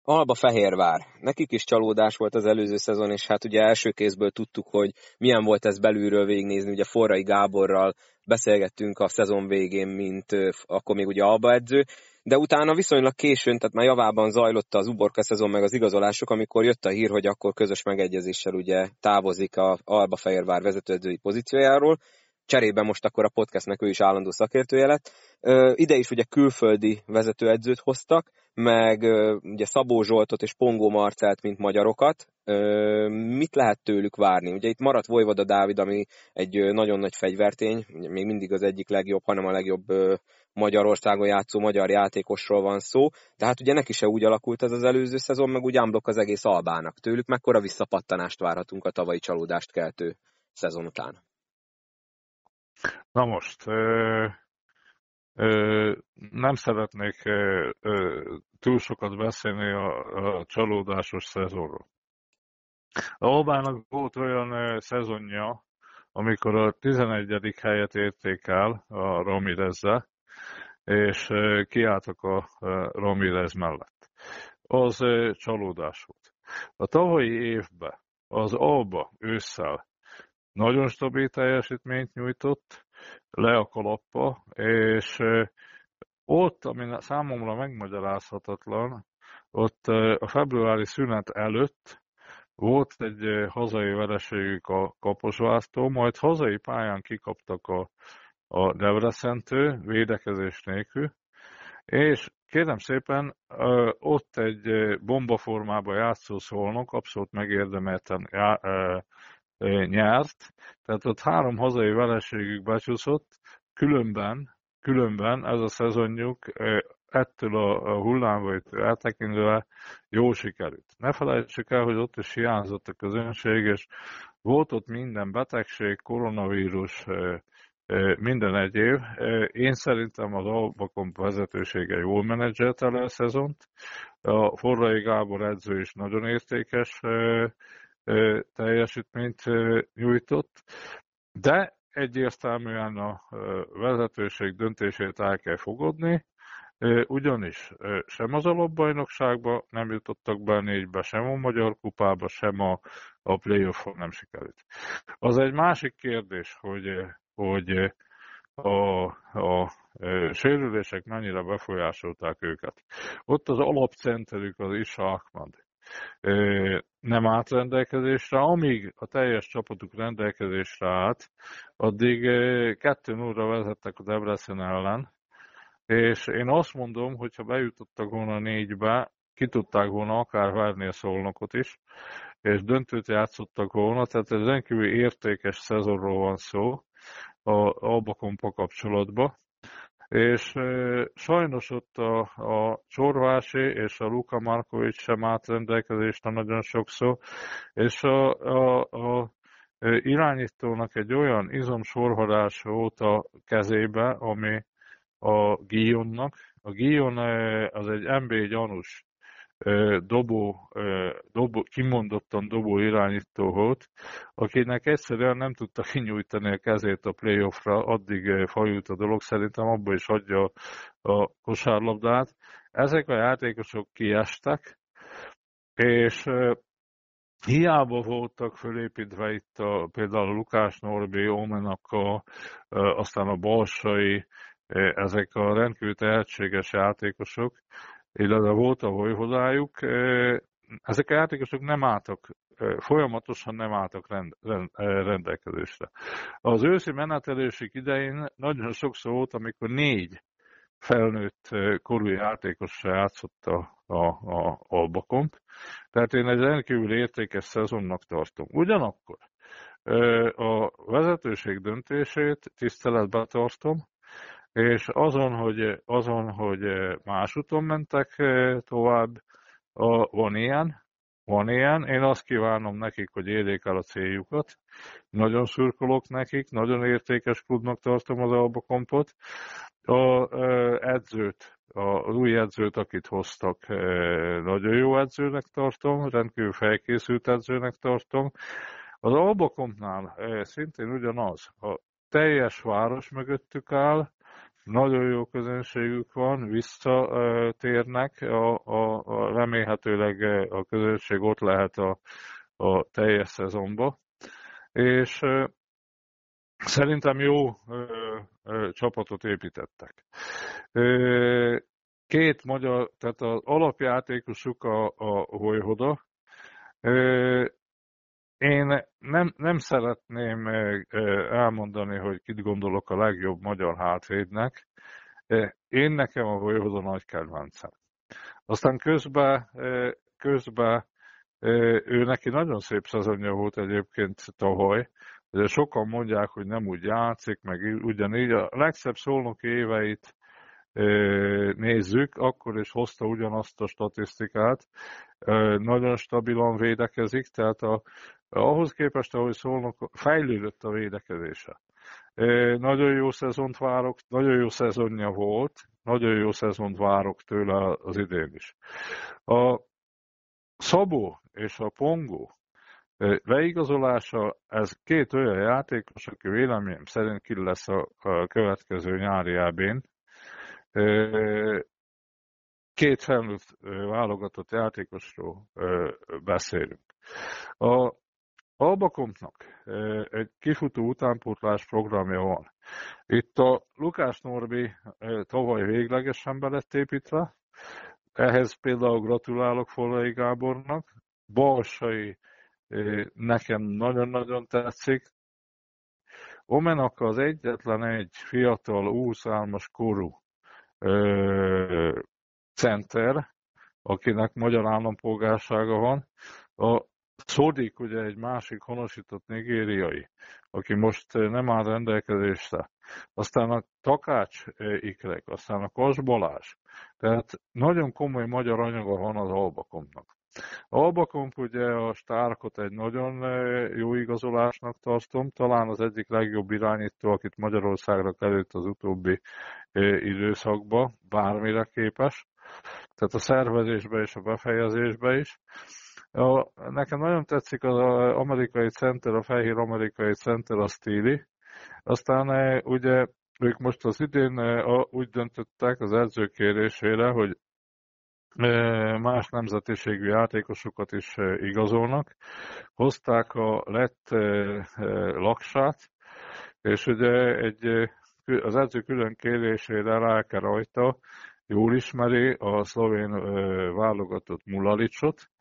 Alba Fehérvár. Nekik is csalódás volt az előző szezon, és hát ugye első kézből tudtuk, hogy milyen volt ez belülről végignézni. Ugye Forrai Gáborral beszélgettünk a szezon végén, mint akkor még ugye Alba edző, de utána viszonylag későn, tehát már javában zajlott az uborka szezon meg az igazolások, amikor jött a hír, hogy akkor közös megegyezéssel ugye távozik a Alba Fehérvár vezetőedzői pozíciójáról, cserébe most akkor a podcastnek ő is állandó szakértője lett. Ide is ugye külföldi vezetőedzőt hoztak, meg ugye Szabó Zsoltot és Pongó Marcelt, mint magyarokat. Mit lehet tőlük várni? Ugye itt maradt Vojvoda Dávid, ami egy nagyon nagy fegyvertény, még mindig az egyik legjobb, hanem a legjobb Magyarországon játszó magyar játékosról van szó. Tehát ugye neki se úgy alakult ez az előző szezon, meg úgy ámblok az egész Albának. Tőlük mekkora visszapattanást várhatunk a tavalyi csalódást keltő szezon után? Na most, ö, ö, nem szeretnék ö, túl sokat beszélni a, a csalódásos szezonról. A Albának volt olyan szezonja, amikor a 11. helyet érték el a Ramirezzel, és kiálltak a Ramirez mellett. Az csalódás volt. A tavalyi évben az Alba ősszel nagyon stabil teljesítményt nyújtott, le a kalappa, és ott, ami számomra megmagyarázhatatlan, ott a februári szünet előtt volt egy hazai vereségük a Kaposvártól, majd hazai pályán kikaptak a, a Debrecentő védekezés nélkül, és kérem szépen, ott egy bombaformába játszó szólnok abszolút megérdemelten nyert, tehát ott három hazai vereségük becsúszott, különben, különben ez a szezonjuk ettől a hullámvait eltekintve jó sikerült. Ne felejtsük el, hogy ott is hiányzott a közönség, és volt ott minden betegség, koronavírus, minden egyéb. Én szerintem az Albakomp vezetősége jól menedzselte el a szezont. A Forrai Gábor edző is nagyon értékes teljesítményt nyújtott, de egyértelműen a vezetőség döntését el kell fogadni, ugyanis sem az alapbajnokságba nem jutottak be négybe, sem a Magyar Kupába, sem a, a playoff nem sikerült. Az egy másik kérdés, hogy, hogy a, a sérülések mennyire befolyásolták őket. Ott az alapcenterük az Isa Ahmad nem állt rendelkezésre. Amíg a teljes csapatuk rendelkezésre állt, addig 2 0 vezettek a Debrecen ellen, és én azt mondom, hogy ha bejutottak volna négybe, ki tudták volna akár várni a szolnokot is, és döntőt játszottak volna, tehát ez rendkívül értékes szezonról van szó a Albakompa kapcsolatban és sajnos ott a, a Csorvási és a Luka Markovics sem állt rendelkezésre nagyon sokszor, és a, a, a irányítónak egy olyan izomsorhadás volt a kezébe, ami a Gionnak. A Gion az egy MB gyanús dobó, dobó, kimondottan dobó irányító volt, akinek egyszerűen nem tudta kinyújtani a kezét a playoffra, addig fajult a dolog, szerintem abba is hagyja a kosárlabdát. Ezek a játékosok kiestek, és Hiába voltak fölépítve itt a, például a Lukás Norbi, Omenaka, aztán a Balsai, ezek a rendkívül tehetséges játékosok, illetve volt a vojvodájuk, ezek a játékosok nem álltak, folyamatosan nem álltak rend, rend, rendelkezésre. Az őszi menetelésük idején nagyon sokszor volt, amikor négy felnőtt korú játékossal játszott a, a, a Albakont. Tehát én egy rendkívül értékes szezonnak tartom. Ugyanakkor a vezetőség döntését tiszteletbe tartom, és azon, hogy, azon, hogy más úton mentek tovább, a, van ilyen, van ilyen. Én azt kívánom nekik, hogy érjék el a céljukat. Nagyon szurkolok nekik, nagyon értékes klubnak tartom az Albakompot. A edzőt, az új edzőt, akit hoztak, nagyon jó edzőnek tartom, rendkívül felkészült edzőnek tartom. Az Albakompnál szintén ugyanaz. A teljes város mögöttük áll, nagyon jó közönségük van, visszatérnek, a, a, a, remélhetőleg a közönség ott lehet a, a teljes szezonba, és szerintem jó ö, ö, csapatot építettek. Ö, két magyar, tehát az alapjátékosuk a, a Hojhoda, én nem, nem szeretném elmondani, hogy kit gondolok a legjobb magyar hátvédnek. Én nekem a Vojvoda nagy kedvencem. Aztán közben, közben ő neki nagyon szép szezonja volt egyébként tavaly. Ugye sokan mondják, hogy nem úgy játszik, meg ugyanígy. A legszebb szólnok éveit nézzük, akkor is hozta ugyanazt a statisztikát. Nagyon stabilan védekezik, tehát a, ahhoz képest, ahogy szólnak, fejlődött a védekezése. Nagyon jó szezont várok, nagyon jó szezonja volt, nagyon jó szezont várok tőle az idén is. A Szabó és a Pongó leigazolása, ez két olyan játékos, aki véleményem szerint ki lesz a következő nyári elbén. Két felnőtt válogatott játékosról beszélünk. A Albakompnak egy kifutó utánpótlás programja van. Itt a Lukás Norbi tavaly véglegesen be lett építve, ehhez például gratulálok Follai Gábornak, Balsai nekem nagyon-nagyon tetszik. Omenak az egyetlen egy fiatal úszálmas korú center, akinek magyar állampolgársága van. A Szódik ugye egy másik honosított nigériai, aki most eh, nem áll rendelkezésre. Aztán a Takács eh, ikrek, aztán a Kasbalás. Tehát nagyon komoly magyar anyaga van az Albakomnak. Albakomp ugye a Stárkot egy nagyon eh, jó igazolásnak tartom, talán az egyik legjobb irányító, akit Magyarországra került az utóbbi időszakba, bármire képes. Tehát a szervezésbe és a befejezésbe is. A, nekem nagyon tetszik az amerikai center, a fehér amerikai center, a stíli. Aztán e, ugye ők most az idén e, úgy döntöttek az edző kérésére, hogy e, más nemzetiségű játékosokat is igazolnak. Hozták a lett laksát, és ugye egy, az edző külön kérésére rá rajta, jól ismeri a szlovén válogatott Mulalicsot,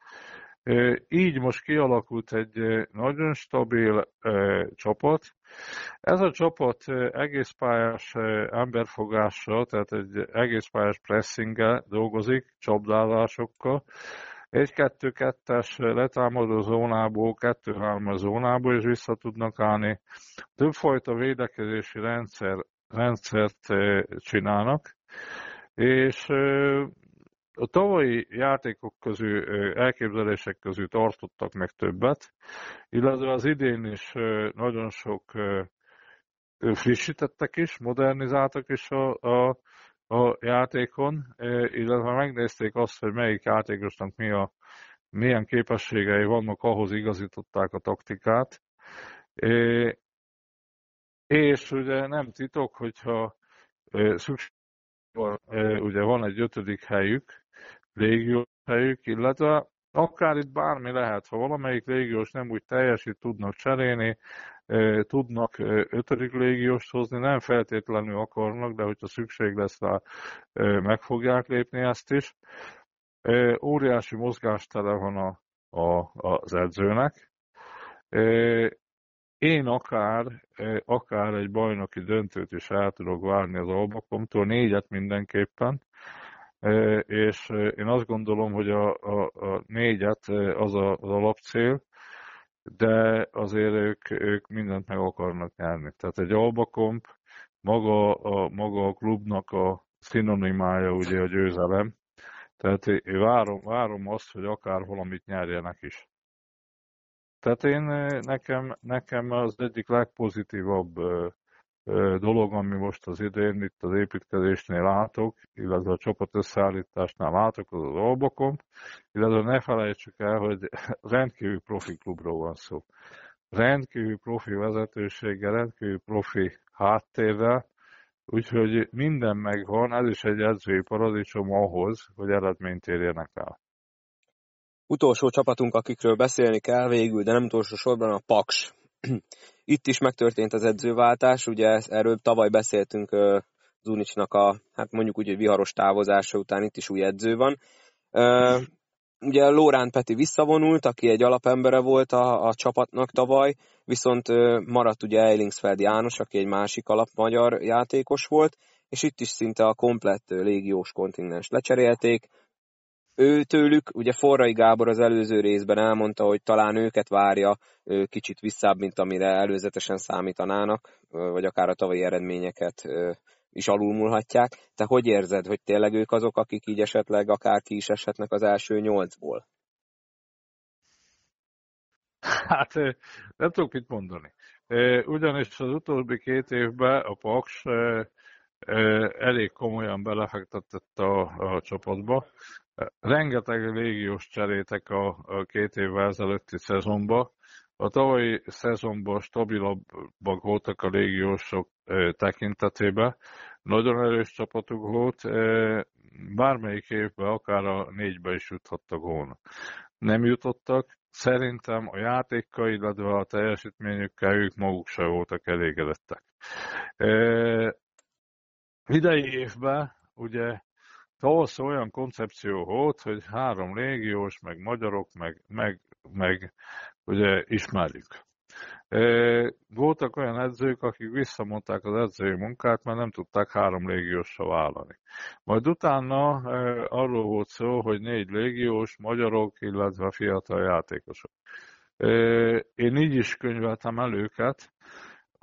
így most kialakult egy nagyon stabil csapat. Ez a csapat egész pályás emberfogással, tehát egy egész pályás pressinggel dolgozik, csapdálásokkal. Egy-kettő-kettes letámadó zónából, kettő-hármas zónából is vissza tudnak állni. Többfajta védekezési rendszer, rendszert csinálnak, és a tavalyi játékok közül, elképzelések közül tartottak meg többet, illetve az idén is nagyon sok frissítettek is, modernizáltak is a, a, a játékon, illetve megnézték azt, hogy melyik játékosnak mi a, milyen képességei vannak, ahhoz igazították a taktikát. És ugye nem titok, hogyha szükség van, ugye van egy ötödik helyük, légiós helyük, illetve akár itt bármi lehet, ha valamelyik légiós nem úgy teljesít, tudnak cserélni, tudnak ötödik légióst hozni, nem feltétlenül akarnak, de hogyha szükség lesz rá, meg fogják lépni ezt is. Óriási mozgástere van a, a, az edzőnek. Én akár, akár egy bajnoki döntőt is el tudok várni az Albakomtól, négyet mindenképpen, és én azt gondolom, hogy a, a, a négyet az a, az alapcél, de azért ők, ők mindent meg akarnak nyerni. Tehát egy albakomp, maga a, maga a klubnak a szinonimája ugye a győzelem, Tehát én várom, várom azt, hogy akár valamit nyerjenek is. Tehát én nekem, nekem az egyik legpozitívabb dolog, ami most az idén itt az építkezésnél látok, illetve a csapat összeállításnál látok az az albokon, illetve ne felejtsük el, hogy rendkívül profi klubról van szó. Rendkívül profi vezetőséggel, rendkívül profi háttérrel, úgyhogy minden megvan, ez is egy edzői paradicsom ahhoz, hogy eredményt érjenek el. Utolsó csapatunk, akikről beszélni kell végül, de nem utolsó sorban a Paks. Itt is megtörtént az edzőváltás, ugye erről tavaly beszéltünk Zunicsnak a, hát mondjuk úgy, hogy viharos távozása után itt is új edző van. Ugye Lórán Peti visszavonult, aki egy alapembere volt a, a csapatnak tavaly, viszont maradt ugye Eilingsfeld János, aki egy másik alapmagyar játékos volt, és itt is szinte a komplett légiós kontinens lecserélték, ő tőlük, ugye Forrai Gábor az előző részben elmondta, hogy talán őket várja kicsit visszább, mint amire előzetesen számítanának, vagy akár a tavalyi eredményeket is alulmúlhatják. Te hogy érzed, hogy tényleg ők azok, akik így esetleg akár ki is eshetnek az első nyolcból? Hát nem tudok mit mondani. Ugyanis az utóbbi két évben a Paks elég komolyan belefektetett a, a csapatba. Rengeteg légiós cserétek a, két évvel ezelőtti szezonban. A tavalyi szezonban stabilabbak voltak a légiósok tekintetében. Nagyon erős csapatuk volt, bármelyik évben akár a négybe is juthattak volna. Nem jutottak, szerintem a játékkal, illetve a teljesítményükkel ők maguk se voltak elégedettek. Idei évben ugye Tavasz olyan koncepció volt, hogy három légiós, meg magyarok, meg, meg, meg ugye ismerjük. Voltak olyan edzők, akik visszamondták az edzői munkát, mert nem tudták három légiósra vállalni. Majd utána arról volt szó, hogy négy légiós, magyarok, illetve fiatal játékosok. Én így is könyveltem el őket,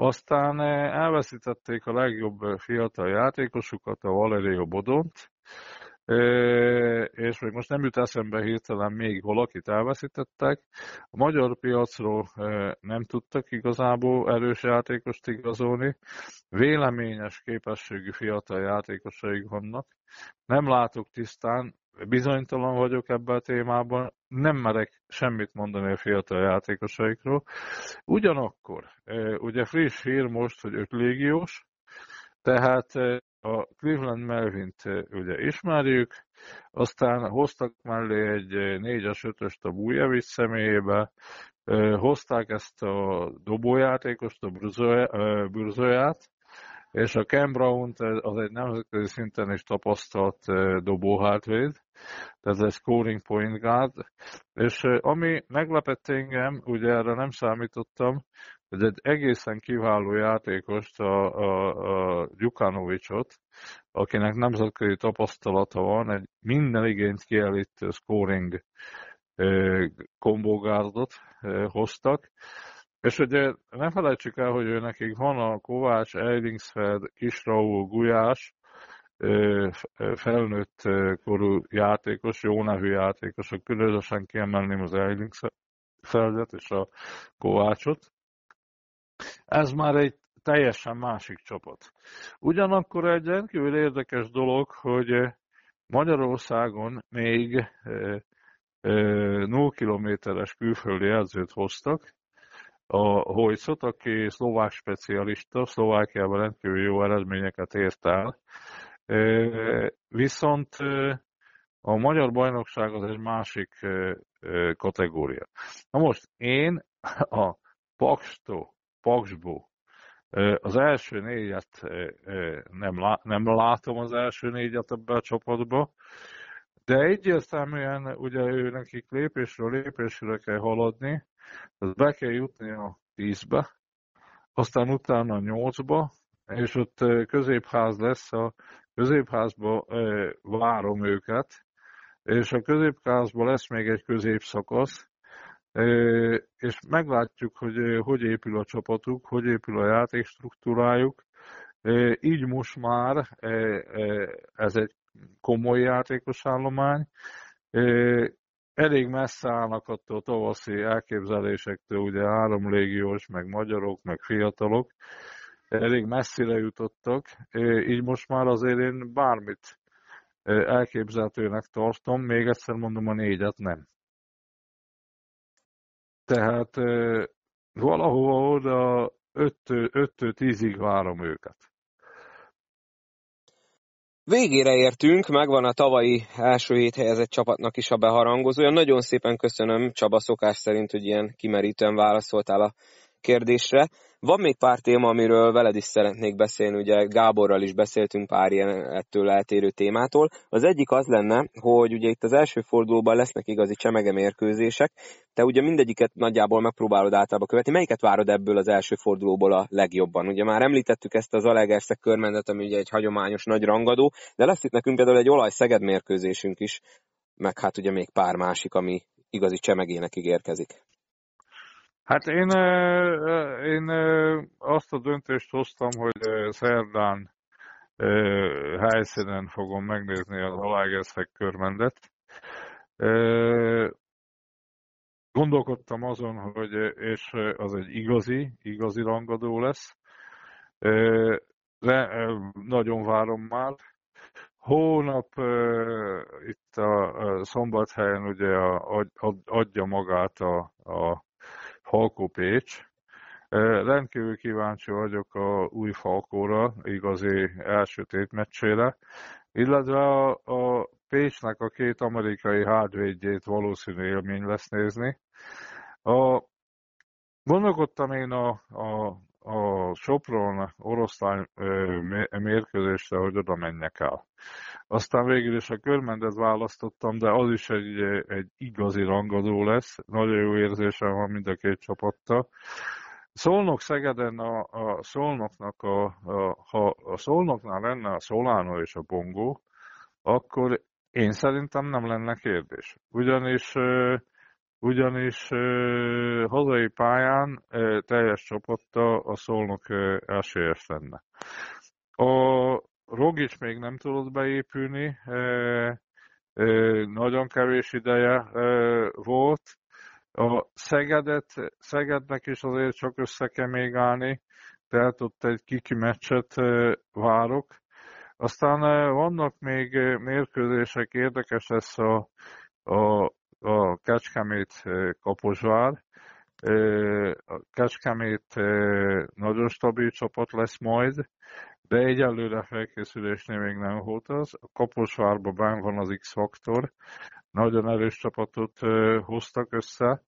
aztán elveszítették a legjobb fiatal játékosukat, a Valerio Bodont, és még most nem jut eszembe hirtelen még valakit elveszítettek. A magyar piacról nem tudtak igazából erős játékost igazolni. Véleményes képességű fiatal játékosaik vannak. Nem látok tisztán, bizonytalan vagyok ebben a témában, nem merek semmit mondani a fiatal játékosaikról. Ugyanakkor, ugye friss hír most, hogy öt légiós, tehát a Cleveland Melvint ugye ismerjük, aztán hoztak mellé egy 4-es 5-öst a Bujevic személyébe, hozták ezt a dobójátékost, a Burzóját, és a Ken brown az egy nemzetközi szinten is tapasztalt dobóhátvéd, tehát ez scoring point guard, és ami meglepett engem, ugye erre nem számítottam, hogy egy egészen kiváló játékost, a, a, a Gyukanovicsot, akinek nemzetközi tapasztalata van, egy minden igényt kielítő scoring kombogárdot hoztak, és ugye ne felejtsük el, hogy ő nekik van a Kovács, Eilingsfeld, Kisraú, Gulyás, felnőtt korú játékos, jó nevű játékosok, különösen kiemelném az Eilingsfeldet és a Kovácsot. Ez már egy teljesen másik csapat. Ugyanakkor egy rendkívül érdekes dolog, hogy Magyarországon még 0 kilométeres külföldi edzőt hoztak, a Hojcot, aki szlovák specialista, Szlovákiában rendkívül jó eredményeket ért el. Viszont a magyar bajnokság az egy másik kategória. Na most én a Pakstó, Paksból az első négyet nem, lá, nem látom az első négyet ebbe a csapatba, de egyértelműen ugye ő nekik lépésről lépésre kell haladni, az be kell jutni a tízbe, aztán utána a nyolcba, és ott középház lesz, a középházba várom őket, és a középházban lesz még egy középszakasz, és meglátjuk, hogy hogy épül a csapatuk, hogy épül a játékstruktúrájuk. Így most már ez egy komoly játékos állomány. Elég messze állnak attól tavaszi elképzelésektől, ugye három légiós, meg magyarok, meg fiatalok, elég messzire jutottak, így most már azért én bármit elképzelhetőnek tartom, még egyszer mondom a négyet nem. Tehát valahova oda 5-10-ig várom őket. Végére értünk, megvan a tavalyi első hét helyezett csapatnak is a beharangozója. Nagyon szépen köszönöm Csaba szokás szerint, hogy ilyen kimerítően válaszoltál a kérdésre. Van még pár téma, amiről veled is szeretnék beszélni, ugye Gáborral is beszéltünk pár ilyen ettől eltérő témától. Az egyik az lenne, hogy ugye itt az első fordulóban lesznek igazi csemege mérkőzések, te ugye mindegyiket nagyjából megpróbálod általában követni. Melyiket várod ebből az első fordulóból a legjobban? Ugye már említettük ezt az Alegerszeg körmendet, ami ugye egy hagyományos nagy rangadó, de lesz itt nekünk például egy olaj-Szeged mérkőzésünk is, meg hát ugye még pár másik, ami igazi csemegének ígérkezik. Hát én, én azt a döntést hoztam, hogy szerdán helyszínen fogom megnézni az Alágerszeg körmendet. Gondolkodtam azon, hogy és az egy igazi, igazi rangadó lesz. De nagyon várom már. Hónap itt a szombathelyen ugye adja magát a, a Falkó Pécs. Rendkívül kíváncsi vagyok a új Falkóra, igazi első tétmeccsére, illetve a, a Pécsnek a két amerikai hátvédjét valószínű élmény lesz nézni. A, gondolkodtam én a, a, a Sopron oroszlány mérkőzésre, hogy oda menjek el. Aztán végül is a körmendet választottam, de az is egy, egy igazi rangadó lesz. Nagyon jó érzésem van mind a két csapatta. Szolnok Szegeden a, a Szolnoknak a, a, ha a Szolnoknál lenne a Solano és a Bongó, akkor én szerintem nem lenne kérdés. Ugyanis ugyanis hazai pályán teljes csapatta a Szolnok esélyes lenne. A Rogics még nem tudott beépülni, nagyon kevés ideje volt. A Szegedet, Szegednek is azért csak össze kell még állni, tehát ott egy kiki meccset várok. Aztán vannak még mérkőzések, érdekes lesz a, a, a Kecskemét Kaposvár. A Kecskemét nagyon stabil csapat lesz majd, de egyelőre felkészülésnél még nem volt az. A Kaposvárban benn van az X-faktor, nagyon erős csapatot hoztak össze.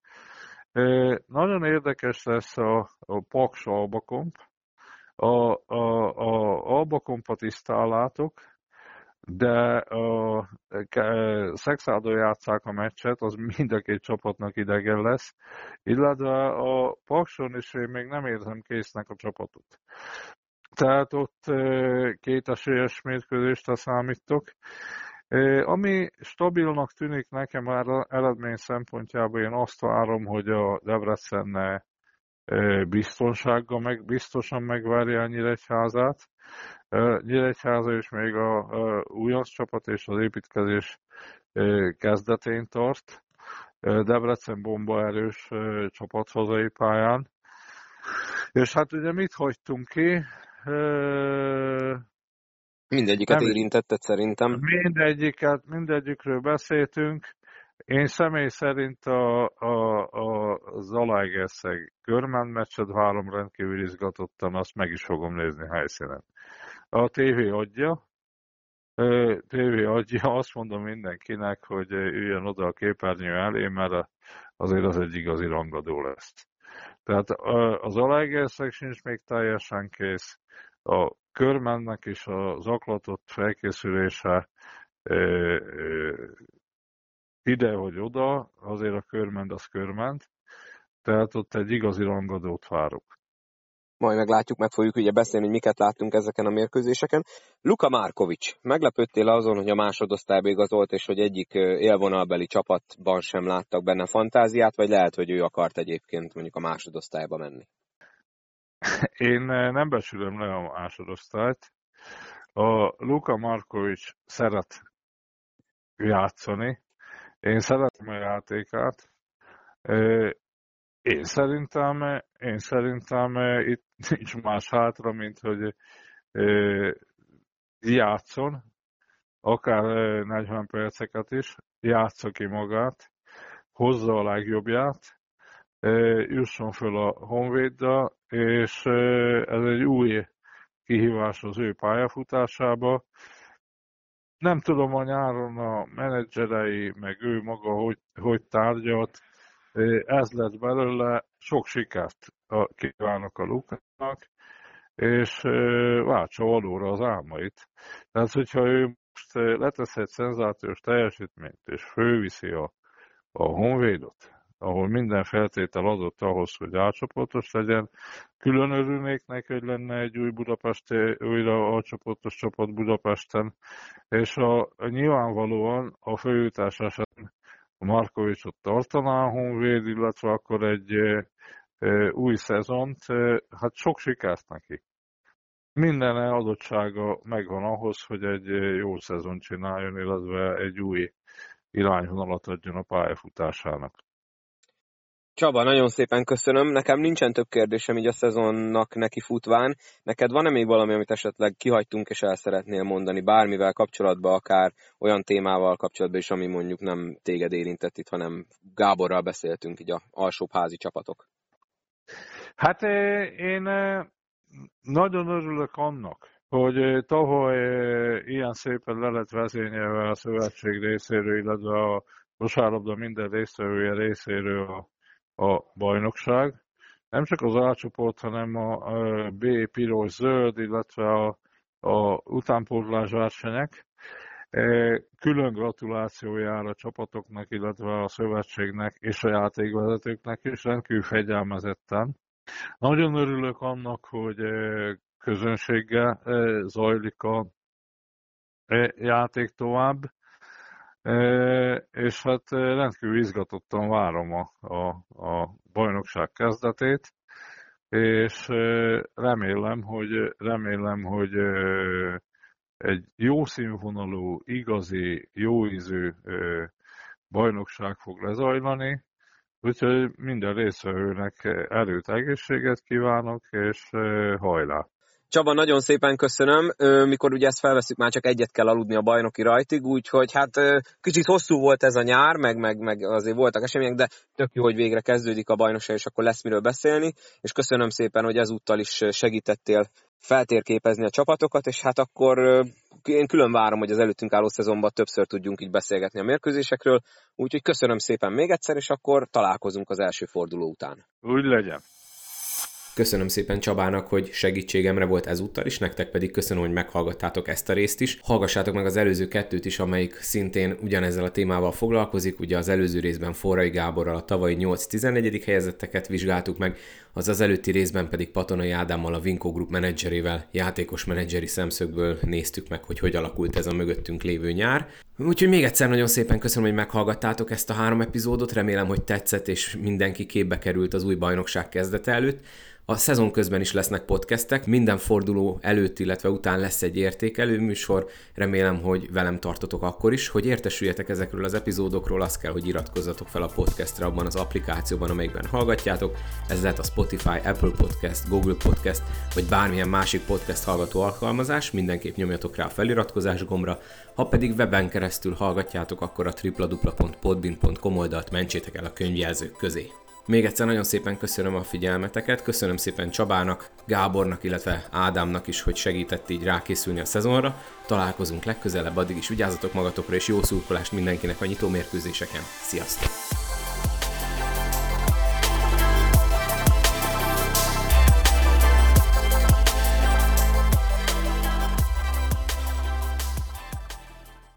Nagyon érdekes lesz a, a Paks Albakomp. A, a, a Albakompot tisztán látok, de a Szexádó játszák a meccset, az mind a két csapatnak idegen lesz, illetve a Pakson is én még nem érzem késznek a csapatot. Tehát ott két esélyes mérkőzést számítok. Ami stabilnak tűnik nekem már eredmény szempontjából, én azt várom, hogy a Debrecen biztonsággal meg, biztosan megvárja a Nyíregyházát. Nyíregyháza is még a, a újonc csapat és az építkezés kezdetén tart. Debrecen bomba erős csapat hazai pályán. És hát ugye mit hagytunk ki? Mindegyiket nem, érintetted szerintem. Mindegyiket, mindegyikről beszéltünk. Én személy szerint a, a, a Zalaegerszeg Görmán meccset várom rendkívül izgatottan, azt meg is fogom nézni helyszínen. A TV adja, TV adja, azt mondom mindenkinek, hogy üljön oda a képernyő elé, mert azért az egy igazi rangadó lesz. Tehát az Zalaegerszeg sincs még teljesen kész, a körmennek és a zaklatott felkészülése ide vagy oda, azért a körment az körment, tehát ott egy igazi rangadót várok. Majd meglátjuk, meg fogjuk ugye beszélni, hogy miket láttunk ezeken a mérkőzéseken. Luka Márkovics, meglepődtél azon, hogy a másodosztályba igazolt, és hogy egyik élvonalbeli csapatban sem láttak benne fantáziát, vagy lehet, hogy ő akart egyébként mondjuk a másodosztályba menni? Én nem becsülöm le a másodosztályt. A Luka Markovics szeret játszani. Én szeretem a játékát. Én szerintem, én szerintem itt nincs más hátra, mint hogy játszon, akár 40 perceket is, játsza ki magát, hozza a legjobbját, jusson föl a Honvéddal, és ez egy új kihívás az ő pályafutásába. Nem tudom a nyáron a menedzserei, meg ő maga hogy, hogy tárgyalt, ez lett belőle, sok sikert kívánok a Lukának, és váltsa valóra az álmait. Tehát, hogyha ő most letesz egy szenzációs teljesítményt, és főviszi a, a Honvédot, ahol minden feltétel adott ahhoz, hogy átcsoportos legyen. Külön örülnék neki, hogy lenne egy új Budapest, újra alcsoportos csapat Budapesten, és a, nyilvánvalóan a főjutás a Markovicsot tartaná a Honvéd, illetve akkor egy új szezont, hát sok sikert neki. Minden adottsága megvan ahhoz, hogy egy jó szezon csináljon, illetve egy új irányvonalat adjon a pályafutásának. Csaba, nagyon szépen köszönöm. Nekem nincsen több kérdésem így a szezonnak neki futván. Neked van-e még valami, amit esetleg kihagytunk és el szeretnél mondani bármivel kapcsolatban, akár olyan témával kapcsolatban is, ami mondjuk nem téged érintett itt, hanem Gáborral beszéltünk így a alsóbb házi csapatok? Hát én nagyon örülök annak, hogy tavaly ilyen szépen le lett vezényelve a szövetség részéről, illetve a kosárlabda minden résztvevője részéről a a bajnokság. Nem csak az A csoport, hanem a B, piros, zöld, illetve a, a utánpótlás versenyek. E, külön gratuláció jár a csapatoknak, illetve a szövetségnek és a játékvezetőknek is, rendkívül fegyelmezetten. Nagyon örülök annak, hogy e, közönséggel e, zajlik a játék tovább és hát rendkívül izgatottan várom a, a, a bajnokság kezdetét, és remélem, hogy, remélem, hogy egy jó színvonalú, igazi, jó ízű bajnokság fog lezajlani, úgyhogy minden részvevőnek erőt, egészséget kívánok, és hajrá! Csaba, nagyon szépen köszönöm. Mikor ugye ezt felveszünk, már csak egyet kell aludni a bajnoki rajtig, úgyhogy hát kicsit hosszú volt ez a nyár, meg, meg, meg azért voltak események, de tök jó, hogy végre kezdődik a bajnokság, és akkor lesz miről beszélni. És köszönöm szépen, hogy ezúttal is segítettél feltérképezni a csapatokat, és hát akkor én külön várom, hogy az előttünk álló szezonban többször tudjunk így beszélgetni a mérkőzésekről. Úgyhogy köszönöm szépen még egyszer, és akkor találkozunk az első forduló után. Úgy legyen. Köszönöm szépen Csabának, hogy segítségemre volt ezúttal is, nektek pedig köszönöm, hogy meghallgattátok ezt a részt is. Hallgassátok meg az előző kettőt is, amelyik szintén ugyanezzel a témával foglalkozik. Ugye az előző részben Forrai Gáborral a tavalyi 8-14. helyezetteket vizsgáltuk meg, az az előtti részben pedig Patonai Ádámmal a Vinko Group menedzserével játékos menedzseri szemszögből néztük meg, hogy hogy alakult ez a mögöttünk lévő nyár. Úgyhogy még egyszer nagyon szépen köszönöm, hogy meghallgattátok ezt a három epizódot, remélem, hogy tetszett és mindenki képbe került az új bajnokság kezdete előtt. A szezon közben is lesznek podcastek, minden forduló előtt, illetve után lesz egy értékelő műsor, remélem, hogy velem tartotok akkor is, hogy értesüljetek ezekről az epizódokról, azt kell, hogy iratkozzatok fel a podcastre abban az applikációban, amelyikben hallgatjátok, ez lehet a Spotify, Apple Podcast, Google Podcast, vagy bármilyen másik podcast hallgató alkalmazás, mindenképp nyomjatok rá a feliratkozás gombra, ha pedig weben keresztül hallgatjátok, akkor a www.podbin.com oldalt mentsétek el a könyvjelzők közé. Még egyszer nagyon szépen köszönöm a figyelmeteket, köszönöm szépen Csabának, Gábornak, illetve Ádámnak is, hogy segített így rákészülni a szezonra. Találkozunk legközelebb, addig is vigyázzatok magatokra, és jó szurkolást mindenkinek a nyitómérkőzéseken. Sziasztok!